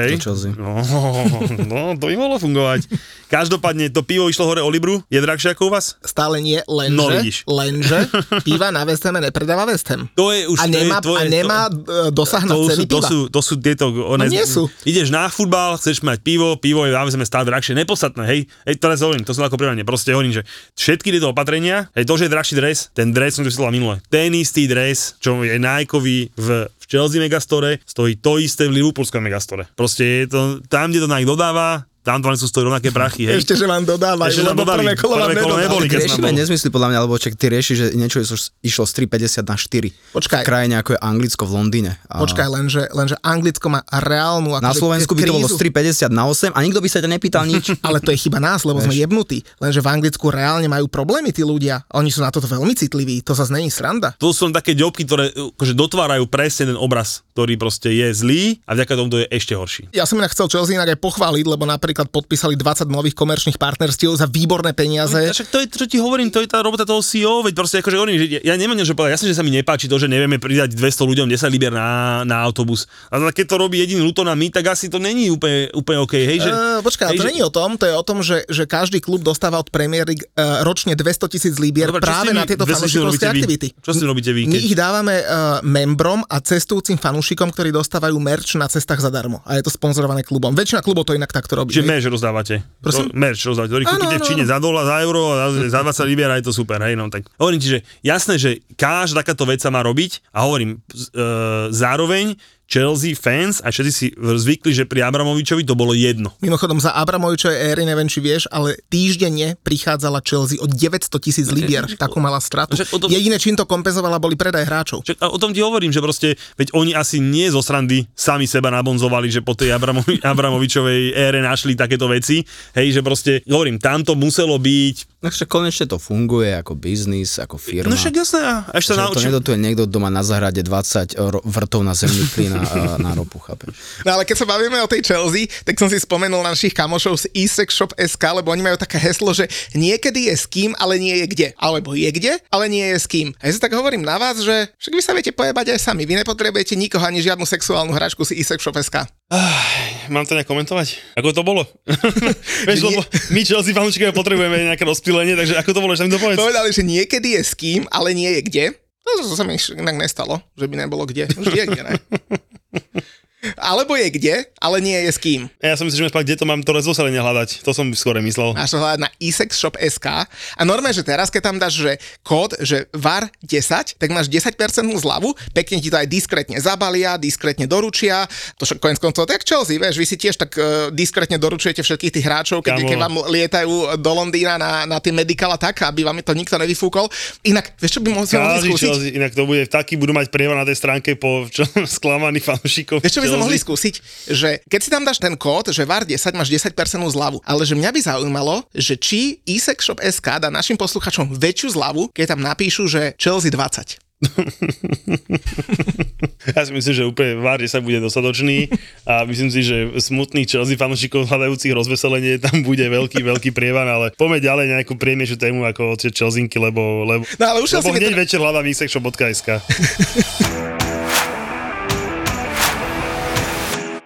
No, no, to by mohlo fungovať. Každopádne to pivo išlo hore o Libru, je drahšie ako u vás? Stále nie, lenže, No, vidíš. lenže piva na West nepredáva West Ham. To je už a to je nemá, tvoje, a nemá to, to, dosah na to, ceny sú, to, piva. sú, to sú tieto... One, No nie sú. Ideš na futbal, chceš mať pivo, pivo je sme stále drahšie, nepodstatné, hej. Hej, teraz hovorím, to som ako prirovnanie, proste hovorím, že všetky tieto opatrenia, hej, to, že je drahší dres, ten dres som to vysvetlal minule, ten istý dres, čo je Nikeový v, v Chelsea Megastore, stojí to isté v Liverpoolskom Megastore. Proste je to, tam, kde to Nike dodáva, tam len sú stojí rovnaké prachy, hej. Ešte, že vám dodávajú, Ešte nám lebo dodali. prvé kolo vám kolo neboli, keď Riešime nezmysly podľa mňa, lebo čak ty rieši, že niečo išlo, išlo z 3,50 na 4. Počkaj. V krajine ako je Anglicko v Londýne. A Počkaj, lenže, lenže Anglicko má reálnu Na akože Slovensku by to bolo z 3,50 na 8 a nikto by sa ťa nepýtal nič. Ale to je chyba nás, lebo sme jebnutí. Lenže v Anglicku reálne majú problémy tí ľudia. Oni sú na toto veľmi citliví. To zase není sranda. To sú také ďobky, ktoré akože dotvárajú presne ten obraz, ktorý proste je zlý a vďaka tomu to je ešte horší. Ja som inak chcel Chelsea inak aj pochváliť, lebo napríklad podpísali 20 nových komerčných partnerstiev za výborné peniaze. Však to je, čo ti hovorím, to je tá robota toho CEO, veď proste akože hovorím, že ja, nemám niečo povedať, jasne, že sa mi nepáči to, že nevieme pridať 200 ľuďom 10 liber na, na autobus. A keď to robí jediný Luton a my, tak asi to není úplne, úplne OK, hej, že... Uh, ale hej, to že- není o tom, to je o tom, že, že každý klub dostáva od Premier League uh, ročne 200 tisíc libier Dobre, práve na tieto 200 robíte fanúšikovské aktivity. Čo s tým robíte vy, My ich dávame uh, membrom a cestujúcim fanúšikom, ktorí dostávajú merch na cestách zadarmo. A je to sponzorované klubom. Väčšina klubov to inak takto robí. Že hej. merch rozdávate. Prosím? To, merch rozdávate, ktorý kúpite v Číne za dolar, za euro za, za 20 libier a je to super, hej, no tak. Hovorím ti, že jasné, že každá takáto vec sa má robiť a hovorím, e, zároveň Chelsea fans a všetci si zvykli, že pri Abramovičovi to bolo jedno. Mimochodom za Abramovičovej éry, neviem či vieš, ale týždenne prichádzala Chelsea od 900 tisíc libier. Takú mala stratu. Však tom- Jediné, čím to kompenzovala, boli predaj hráčov. A o tom ti hovorím, že proste, veď oni asi nie zo srandy sami seba nabonzovali, že po tej Abramovi, Abramovičovej ére našli takéto veci. Hej, že proste, hovorím, tam to muselo byť. No však konečne to funguje ako biznis, ako firma. No však jasné, a ešte Že sa to naučím. nedotuje niekto doma na zahrade 20 ro- vrtov na zemný plyn na, na ropu, chápeš? No ale keď sa bavíme o tej Chelsea, tak som si spomenul na našich kamošov z eSex Shop SK, lebo oni majú také heslo, že niekedy je s kým, ale nie je kde. Alebo je kde, ale nie je s kým. A ja si tak hovorím na vás, že však vy sa viete pojebať aj sami. Vy nepotrebujete nikoho ani žiadnu sexuálnu hračku si eSex Shop SK. Mám to nejak komentovať? Ako to bolo? Vieš, lebo my Chelsea fanúšikovia potrebujeme nejaké rozptýlenie, takže ako to bolo, že tam to povedz? Povedali, že niekedy je s kým, ale nie je kde. No, to sa mi inak nestalo, že by nebolo kde. Vždy je kde, ne? Alebo je kde, ale nie je s kým. Ja som myslel, že kde to mám to rozoselenie hľadať. To som skôr myslel. Máš to hľadať na isexshop.sk a normálne, že teraz, keď tam dáš, že kód, že VAR 10, tak máš 10% zľavu, pekne ti to aj diskrétne zabalia, diskrétne doručia, to však koniec koncov, tak Chelsea, vieš, vy si tiež tak uh, diskrétne doručujete všetkých tých hráčov, keď, keď vám lietajú do Londýna na, na tie medikala tak, aby vám to nikto nevyfúkol. Inak, vieš, čo by Každý skúsiť? Chelsea, inak to bude taký, budú mať prievan na tej stránke po čo, sklamaných fanúšikov. Vieš, čo by sme mohli skúsiť? Že keď si tam dáš ten kód, že VAR 10, máš 10% zľavu. Ale že mňa by zaujímalo, že či eSexShop.sk dá našim posluchačom väčšiu zľavu, keď tam napíšu, že Chelsea 20. Ja si myslím, že úplne vár, že sa bude dostatočný a myslím si, že smutných Chelsea fanúšikov hľadajúcich rozveselenie tam bude veľký, veľký prievan, ale poďme ďalej nejakú priemiešu tému ako tie Chelseanky, lebo, lebo, No ale ušiel lebo hneď tra- večer hľadám isexshop.sk.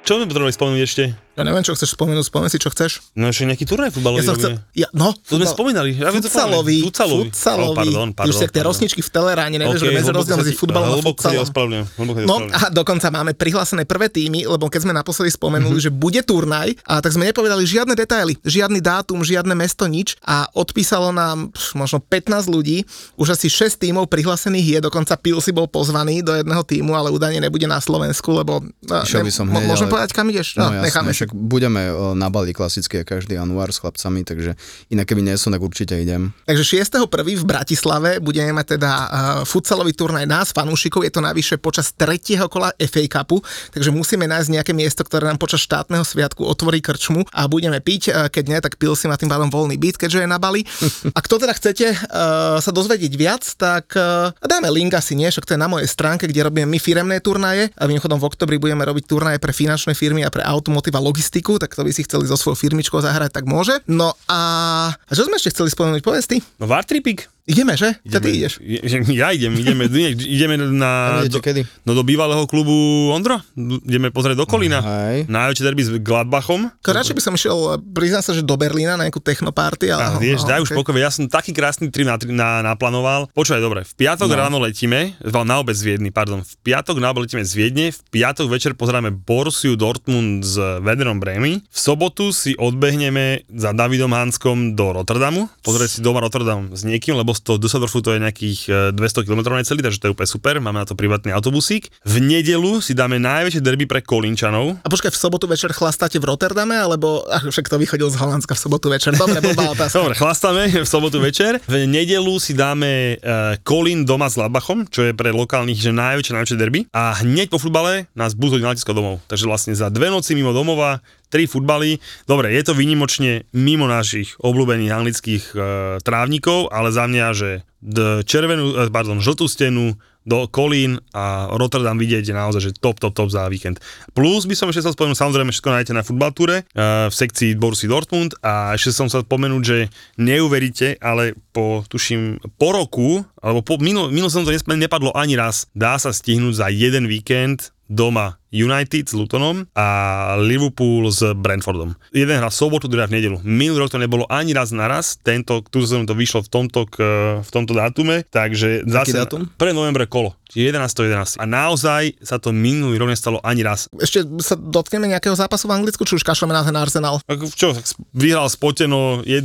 Čo sme potrebovali spomenúť ešte? Ja neviem, čo chceš spomenúť, spomen si, čo chceš. No ešte nejaký turnaj futbalový Ja som chcel, ja, no, To sme spomínali. Ja futsalový. Futsalový. futsalový. Oh, pardon, Ty už pardon, si jak tie pardon. rosničky v teleráne, nevieš, OK, že medzi rozdiel sa medzi futbalom a sa futsalom. sa No ospravedlňujem. a dokonca máme prihlásené prvé týmy, lebo keď sme naposledy spomenuli, že bude turnaj, a tak sme nepovedali žiadne detaily, žiadny dátum, žiadne mesto, nič a odpísalo nám pš, možno 15 ľudí, už asi 6 tímov prihlásených je, dokonca Pil si bol pozvaný do jedného týmu, ale údajne nebude na Slovensku, lebo... a, Išiel by som ale- povedať, kam ideš? No, No, necháme si. Však budeme na Bali klasicky a každý január s chlapcami, takže inak keby nie som, tak určite idem. Takže 6.1. v Bratislave budeme mať teda uh, futsalový turnaj nás, fanúšikov, je to navyše počas tretieho kola FA Cupu, takže musíme nájsť nejaké miesto, ktoré nám počas štátneho sviatku otvorí krčmu a budeme piť, uh, keď nie, tak pil si má tým pádom voľný byt, keďže je na Bali. A kto teda chcete uh, sa dozvedieť viac, tak uh, dáme link asi nie, však to je na mojej stránke, kde robíme my firemné turnaje a mimochodom v oktobri budeme robiť turnaje pre finančné firmy a pre automotív a logistiku, tak to by si chceli so svojou firmičkou zahrať, tak môže. No a, a čo sme ešte chceli spomenúť, povedz ty? No Vartripik. Ideme, že? Ideme. Ty ideš. Ja idem, ideme, ideme na... Do, kedy? No do bývalého klubu Ondro. Ideme pozrieť do Kolína. Hej. Najväčšie derby s Gladbachom. Radšej by som išiel, priznám sa, že do Berlína na nejakú technoparty. Ale, A vieš, daj už okay. pokoj, ja som taký krásny trip na, na, naplánoval. Počúvaj, dobre, v piatok no. ráno letíme, na obec z Viedny, pardon, v piatok na obec letíme z Viedne, v piatok večer pozeráme Borussiu Dortmund s Wederom Bremy, v sobotu si odbehneme za Davidom Hanskom do Rotterdamu, pozrieť si doma Rotterdam s niekým, lebo z toho Düsseldorfu to je nejakých e, 200 km necelý, takže to je úplne super, máme na to privátny autobusík. V nedelu si dáme najväčšie derby pre Kolínčanov, A počkaj, v sobotu večer chlastáte v Rotterdame, alebo ach, však to vychodil z Holandska v sobotu večer. Dobre, blbá otázka. Dobre, chlastáme v sobotu večer. V nedelu si dáme uh, Kolín doma s Labachom, čo je pre lokálnych že najväčšie, najväčšie derby. A hneď po futbale nás budú na letisko domov. Takže vlastne za dve noci mimo domova, tri futbaly. Dobre, je to výnimočne mimo našich obľúbených anglických uh, trávnikov, ale za mňa, že červenú, eh, pardon, žltú stenu, do Kolín a Rotterdam vidieť je naozaj, že top, top, top za víkend. Plus by som ešte chcel spomenúť, samozrejme všetko nájdete na futbaltúre uh, v sekcii Borsy Dortmund a ešte som sa spomenúť, že neuveríte, ale po, tuším, po roku, alebo po, minul, minul som to nepadlo ani raz, dá sa stihnúť za jeden víkend doma United s Lutonom a Liverpool s Brentfordom. Jeden hra sobotu, druhá v nedelu. Minulý rok to nebolo ani raz naraz, tento, túto sezónu to vyšlo v tomto, k, v tomto dátume, takže zase dátum? pre novembre kolo, čiže 11. 11. A naozaj sa to minulý rok nestalo ani raz. Ešte sa dotkneme nejakého zápasu v Anglicku, či už kašleme na ten Arsenal? Ako čo, vyhral spoteno 1-0,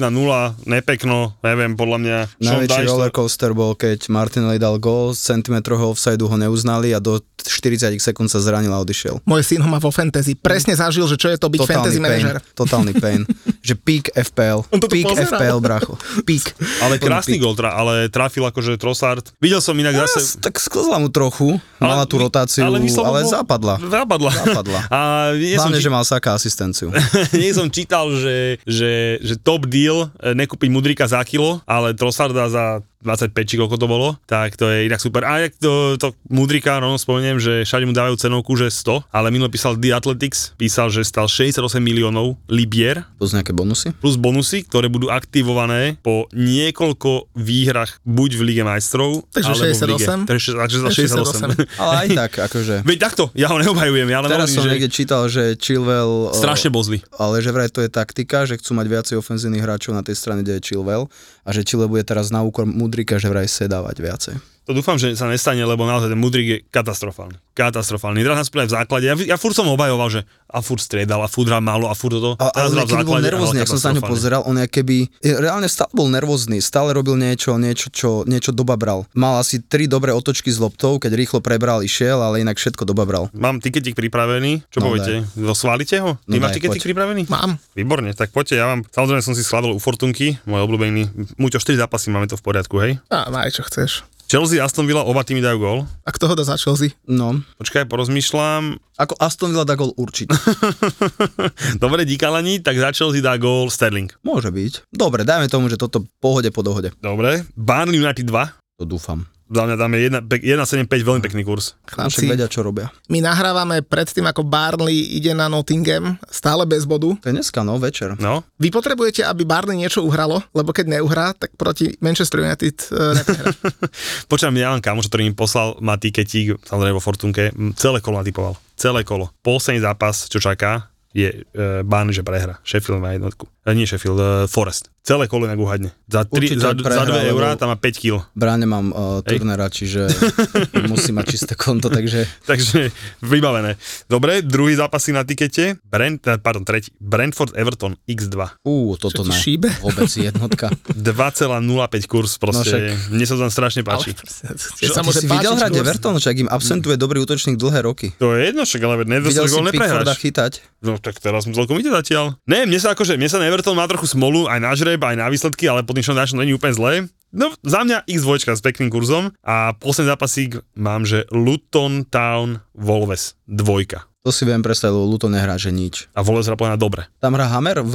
nepekno, neviem, podľa mňa. Najväčší rollercoaster bol, keď Martinelli dal gól, z centimetrového offsideu ho neuznali a do 40 sekúnd sa zranil a odišiel. Môj syn ho má vo fantasy. Presne zažil, že čo je to byť fantasy pain, manažer. totálny pain. že peak FPL. On Peak pozeral. FPL, bracho. Peak. Ale krásny gol, tra, ale trafil akože Trossard. Videl som inak Ja, zase... tak sklzla mu trochu, mala tú my- rotáciu, ale, ale zapadla. Zapadla. Zapadla. A Hlavne, či... že mal Saka asistenciu. nie som čítal, že, že, že top deal, e, nekúpiť Mudrika za kilo, ale Trossarda za 25 či koľko to bolo, tak to je inak super. A jak to, to Mudrika, rovno spomeniem, že všade mu dávajú cenovku, že 100, ale minulý písal The Athletics, písal, že stal 68 miliónov libier, Plus nejaké bonusy? plus bonusy, ktoré budú aktivované po niekoľko výhrach buď v Lige majstrov, Takže alebo v lige. 68? Takže, takže za 68. Ale aj tak, akože... Veď takto, ja ho neobhajujem, ja len Teraz hovorím, som že niekde čítal, že Chilwell... strašne bozli. Ale že vraj to je taktika, že chcú mať viacej ofenzívnych hráčov na tej strane, kde je Chilwell a že Chilwell bude teraz na úkor Mudrika, že vraj sedávať viacej. To dúfam, že sa nestane, lebo naozaj ten Mudrik je katastrofálny. Katastrofálny. Teraz nás v základe. Ja, ja furt som ho obhajoval, že a furt striedal, a furt hral málo, a furt toto. A, keby bol základe a nervózny, ak som sa na ňu katastrofálne. pozeral, on keby, reálne stále bol nervózny, stále robil niečo, niečo, čo, niečo dobabral. Mal asi tri dobré otočky s loptou, keď rýchlo prebral, išiel, ale inak všetko dobabral. Mám tiketik pripravený. Čo No, poviete? Schválite ho? Ty No máš poď. pripravený? Mám. Výborne, tak poďte, ja vám, samozrejme som si skladol u Fortunky, môj obľúbený, Muťo 4 zápasy, máme to v poriadku, hej. A maj, čo chceš. Chelsea, Aston Villa, oba týmy dajú gól. A kto ho dá za Chelsea? No, Počkaj, porozmýšľam. ako Aston Villa dá gol určite. Dobre, díkalani, tak za Chelsea dá gól Sterling. Môže byť. Dobre, dajme tomu, že toto pohode po dohode. Dobre, Burnley United 2. To dúfam. Za mňa je 1,75, veľmi pekný kurz. Chlapci, vedia, čo robia. my nahrávame predtým, ako Barnley ide na Nottingham, stále bez bodu. To je dneska, no, večer. No, Vy potrebujete, aby Barney niečo uhralo, lebo keď neuhrá, tak proti Manchester United uh, neprehrá. Počujem, ja mám kamoš, ktorý mi poslal, má tiketík, samozrejme vo Fortunke, celé kolo natypoval. Celé kolo. Posledný zápas, čo čaká, je uh, ban, že prehra. Sheffield má jednotku. Uh, nie Sheffield, uh, Forest. Celé kolo inak uhadne. Za, tri, Určite za, prehra, za 2 lebo- eurá tam má 5 kg. Bráne mám uh, turnera, čiže musí mať čisté konto, takže Takže vybavené. Dobre, druhý zápas si na tikete. Brent, pardon, tretí. Brentford Everton X2. ú, toto Čo ne. šíbe? Vôbec jednotka. 2,05 kurz proste. No však. Mne sa tam strašne páči. Tie sa Ty môže si videl hrať. Everton, však im absentuje dobrý útočník dlhé roky. To je jedno, však ale gól Pickforda neprehráš. chytať? No tak teraz mu celkom ide zatiaľ. Ne, mne sa akože, mne sa na Everton má trochu smolu aj na žreb, aj na výsledky, ale pod ničom našom není úplne zlé. No, za mňa X2 s pekným kurzom a posledný zápasík mám, že Luton Town Wolves dvojka. To si viem predstaviť, lebo Luton nehrá, že nič. A Wolves hrá podľa dobre. Tam hrá Hammer v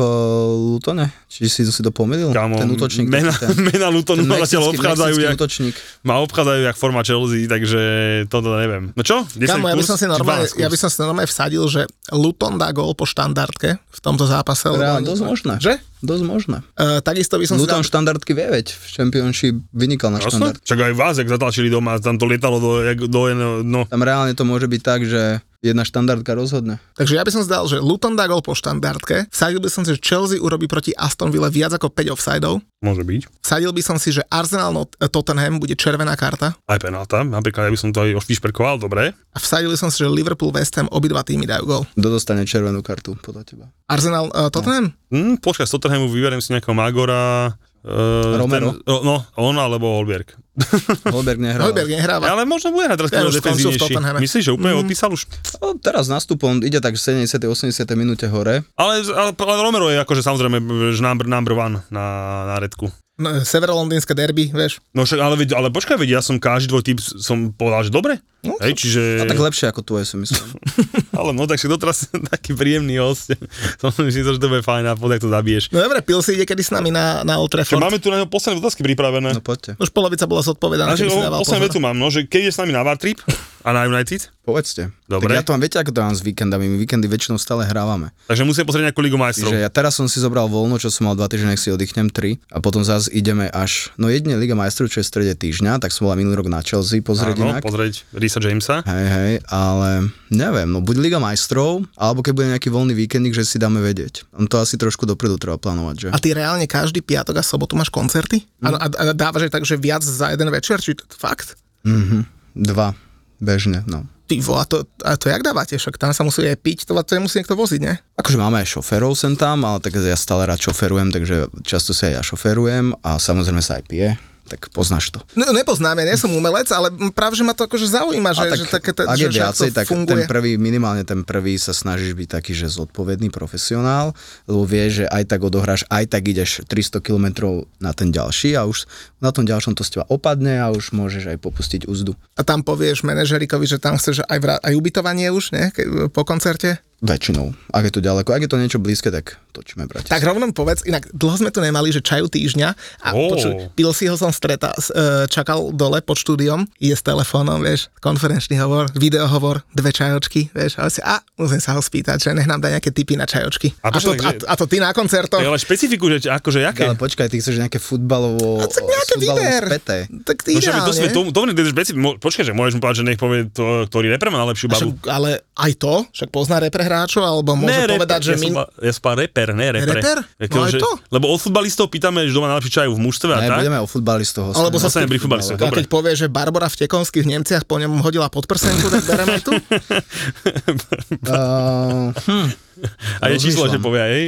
Lutone? Či si si to pomýlil? Kámo, ten útočník. mena, ten, mena Lutonu ten mexický- obchádzajú, mexický jak, útočník. ma obchádzajú jak forma Chelsea, takže toto neviem. No čo? 10 Kámo, ja by som si normálne, 12 kurz? ja by som si normálne vsadil, že Luton dá gól po štandardke v tomto zápase. lebo Reálne, dosť možné. Že? Dosť možné. Uh, takisto by som Luton si dal... štandardky vie, veď v Championship vynikal na Jasné? štandard. Však aj vás, jak zatlačili doma, tam to lietalo do, jak, do no. Tam reálne to môže byť tak, že jedna štandardka rozhodne. Takže ja by som si dal, že Luton dá gól po štandardke. Vsadil by som si, že Chelsea urobí proti Aston Ville viac ako 5 offsideov. Môže byť. Vsadil by som si, že Arsenal no, Tottenham bude červená karta. Aj penálta, napríklad ja by som to aj už vyšperkoval, dobre. A vsadil by som si, že Liverpool West Ham obidva týmy dajú gól. Kto dostane červenú kartu podľa teba? Arsenal uh, Tottenham? Hm, počkaj, z Tottenhamu vyberiem si nejakého Magora. Uh, Romero? Ten, no, on alebo Holberg. Holberg nehral. Hojberg nehráva. Ale možno bude hrať teraz, Ja keď už. Myslíš, že úplne Mhm. odpísal už? No, teraz nastupom ide tak v 70. 80. minúte hore. Ale, ale, ale Romero je akože samozrejme že number, number one na, na redku. No, Severolondýnske derby, vieš. No však, ale, ale počkaj, veď ja som každý tvoj typ som povedal, že dobre. No, Hej, čiže... A tak lepšie ako tvoje si myslím. ale no, tak si doteraz taký príjemný host. som si to, že to bude fajn a poď, to zabiješ. No dobre, Pilsi ide kedy s nami na, na Old Čo, Trafford. máme tu na neho posledné otázky pripravené. No poďte. Už polovica bola zodpovedaná, Takže si poslednú vetu mám, no, že keď je s nami na Vartrip a na United, Povedzte. Dobre. Tak ja to mám, viete, ako to mám s víkendami. My víkendy väčšinou stále hrávame. takže musíme pozrieť nejakú Ligu majstrov. Čiže ja teraz som si zobral voľno, čo som mal dva týždne, nech si oddychnem tri a potom zase ideme až, no jedine Liga majstrov, čo je v strede týždňa, tak som bola minulý rok na Chelsea pozrieť Áno, inak. pozrieť Risa Jamesa. Hej, hej, ale neviem, no buď Liga majstrov, alebo keď bude nejaký voľný víkendík, že si dáme vedieť. On to asi trošku dopredu treba plánovať, že? A ty reálne každý piatok a sobotu máš koncerty? Mhm. A, a, a dávaš aj tak, že viac za jeden večer? Či to fakt? Mhm, dva, bežne, no. Ty vo, a to, a to jak dávate? Však tam sa musí aj piť, to, to musí niekto voziť, ne? Akože máme aj šoférov sem tam, ale tak ja stále rád šoferujem, takže často sa aj ja šoferujem a samozrejme sa aj pije, tak poznáš to. No, nepoznám, ja nie som umelec, ale práve, že ma to akože zaujíma, že, A že také, to, ak je že viacej, tak funguje. ten prvý, minimálne ten prvý sa snažíš byť taký, že zodpovedný profesionál, lebo vieš, že aj tak odohráš, aj tak ideš 300 km na ten ďalší a už na tom ďalšom to z teba opadne a už môžeš aj popustiť úzdu. A tam povieš manažerikovi, že tam chceš aj, vrá- aj ubytovanie už, ne? Ke, po koncerte? Väčšinou. Ak je to ďaleko, ak je to niečo blízke, tak točíme, brate. Tak rovno povedz, inak dlho sme tu nemali, že čaju týždňa a oh. počuj, pil si ho som streta, s- e, čakal dole pod štúdiom, ide s telefónom, vieš, konferenčný hovor, videohovor, dve čajočky, vieš, ale si, a musím sa ho spýtať, že nech nám dá nejaké tipy na čajočky. A A, to, a, a to ty na koncertoch? Ale špecifiku, že akože jaké? Ale počkaj, ty chceš nejaké futbalovo, A tak nejaké vyber. späté. Tak ty No však ideálne. to, to, to, to, mo- počkaj, že môžeš mu povedať, že nech povie, to, ktorý reper má najlepšiu A babu. však, ale aj to, však pozná repre hráčov, alebo môže povedať, že ja, my... som, ja som reper, ne repre. Reper? Ako, No aj že- to. Lebo od futbalistov pýtame, že doma najlepší čajú v mužstve a Ne, tak. budeme o futbalistov hostí. Alebo sa Zase pri futbalistoch, A dobre. keď povie, že Barbara v Tekonských Nemciach po ňom hodila podprsenku, tak bereme tu? Uh, hm, A je číslo, že povie, hej.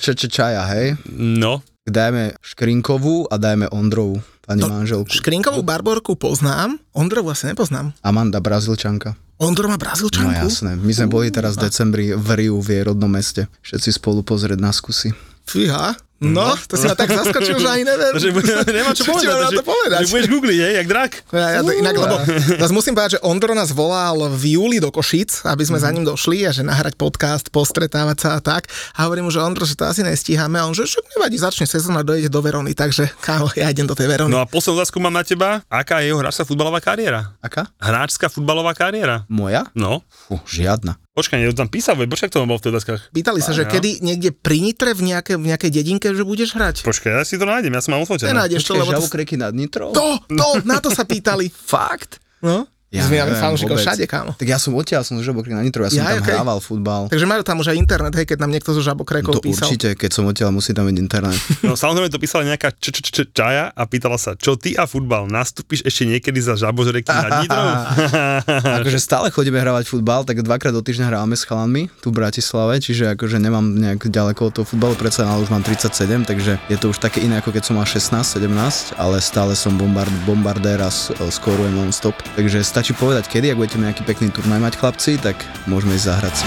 čeče čaja, hej? No, Dajme Škrinkovú a dajme Ondrovú, pani No, manželku. Škrinkovú Barborku poznám, Ondrovu asi nepoznám. Amanda Brazilčanka. Ondro má No Brazílčanku? jasné, my sme boli teraz v decembri v Riu v jej rodnom meste. Všetci spolu pozrieť na skúsi. Fíha. No, to si ma tak zaskočil, že ani neviem. takže nemá čo Čo povedať. mám na to povedať? takže budeš googliť, hej, jak drak. Ja, ja, to inak, lebo zase musím povedať, že Ondro nás volal v júli do Košic, aby sme za ním došli a že nahrať podcast, postretávať sa a tak. A hovorím mu, že Ondro, že to asi nestíhame. A on, že však nevadí, začne sezóna, dojde do Verony, takže kámo, ja idem do tej Verony. No a poslednú otázku mám na teba. Aká je jeho hráčska futbalová kariéra? Aká? Hráčska futbalová kariéra? Moja? No. Fú, žiadna. Počkaj, nie, tam písal, veď počkaj, to bol v tej otázkach. Pýtali sa, že Áno. kedy niekde pri Nitre v, nejaké, v nejakej dedinke, že budeš hrať. Počkaj, ja si to nájdem, ja som mám odfotené. Nenájdeš to, lebo to, žabokreky nad Nitrou? to, to, na to sa pýtali. Fakt? No, Ja Zvíjame neviem fanúšikov všade, kámo. Tak ja som odtiaľ, som z Žabokry na Nitro, ja som Ja, tam okej. hrával futbal. Takže majú tam už aj internet, hej, keď nám niekto zo žabokrekov To písal. určite, keď som odtiaľ, musí tam byť internet. No samozrejme to písala nejaká č- č- č- čaja a pýtala sa, čo ty a futbal, nastúpiš ešte niekedy za žabožreky na Nitrou? akože stále chodíme hravať futbal, tak dvakrát do týždňa hráme s chalanmi tu v Bratislave, čiže akože nemám nejak ďaleko od toho futbalu, predsa ale už mám 37, takže je to už také iné ako keď som mal 16, 17, ale stále som bombard, bombardér a s- skorujem non-stop. Takže stačí povedať kedy, ak budete nejaký pekný turnaj mať chlapci, tak môžeme ísť zahrať si.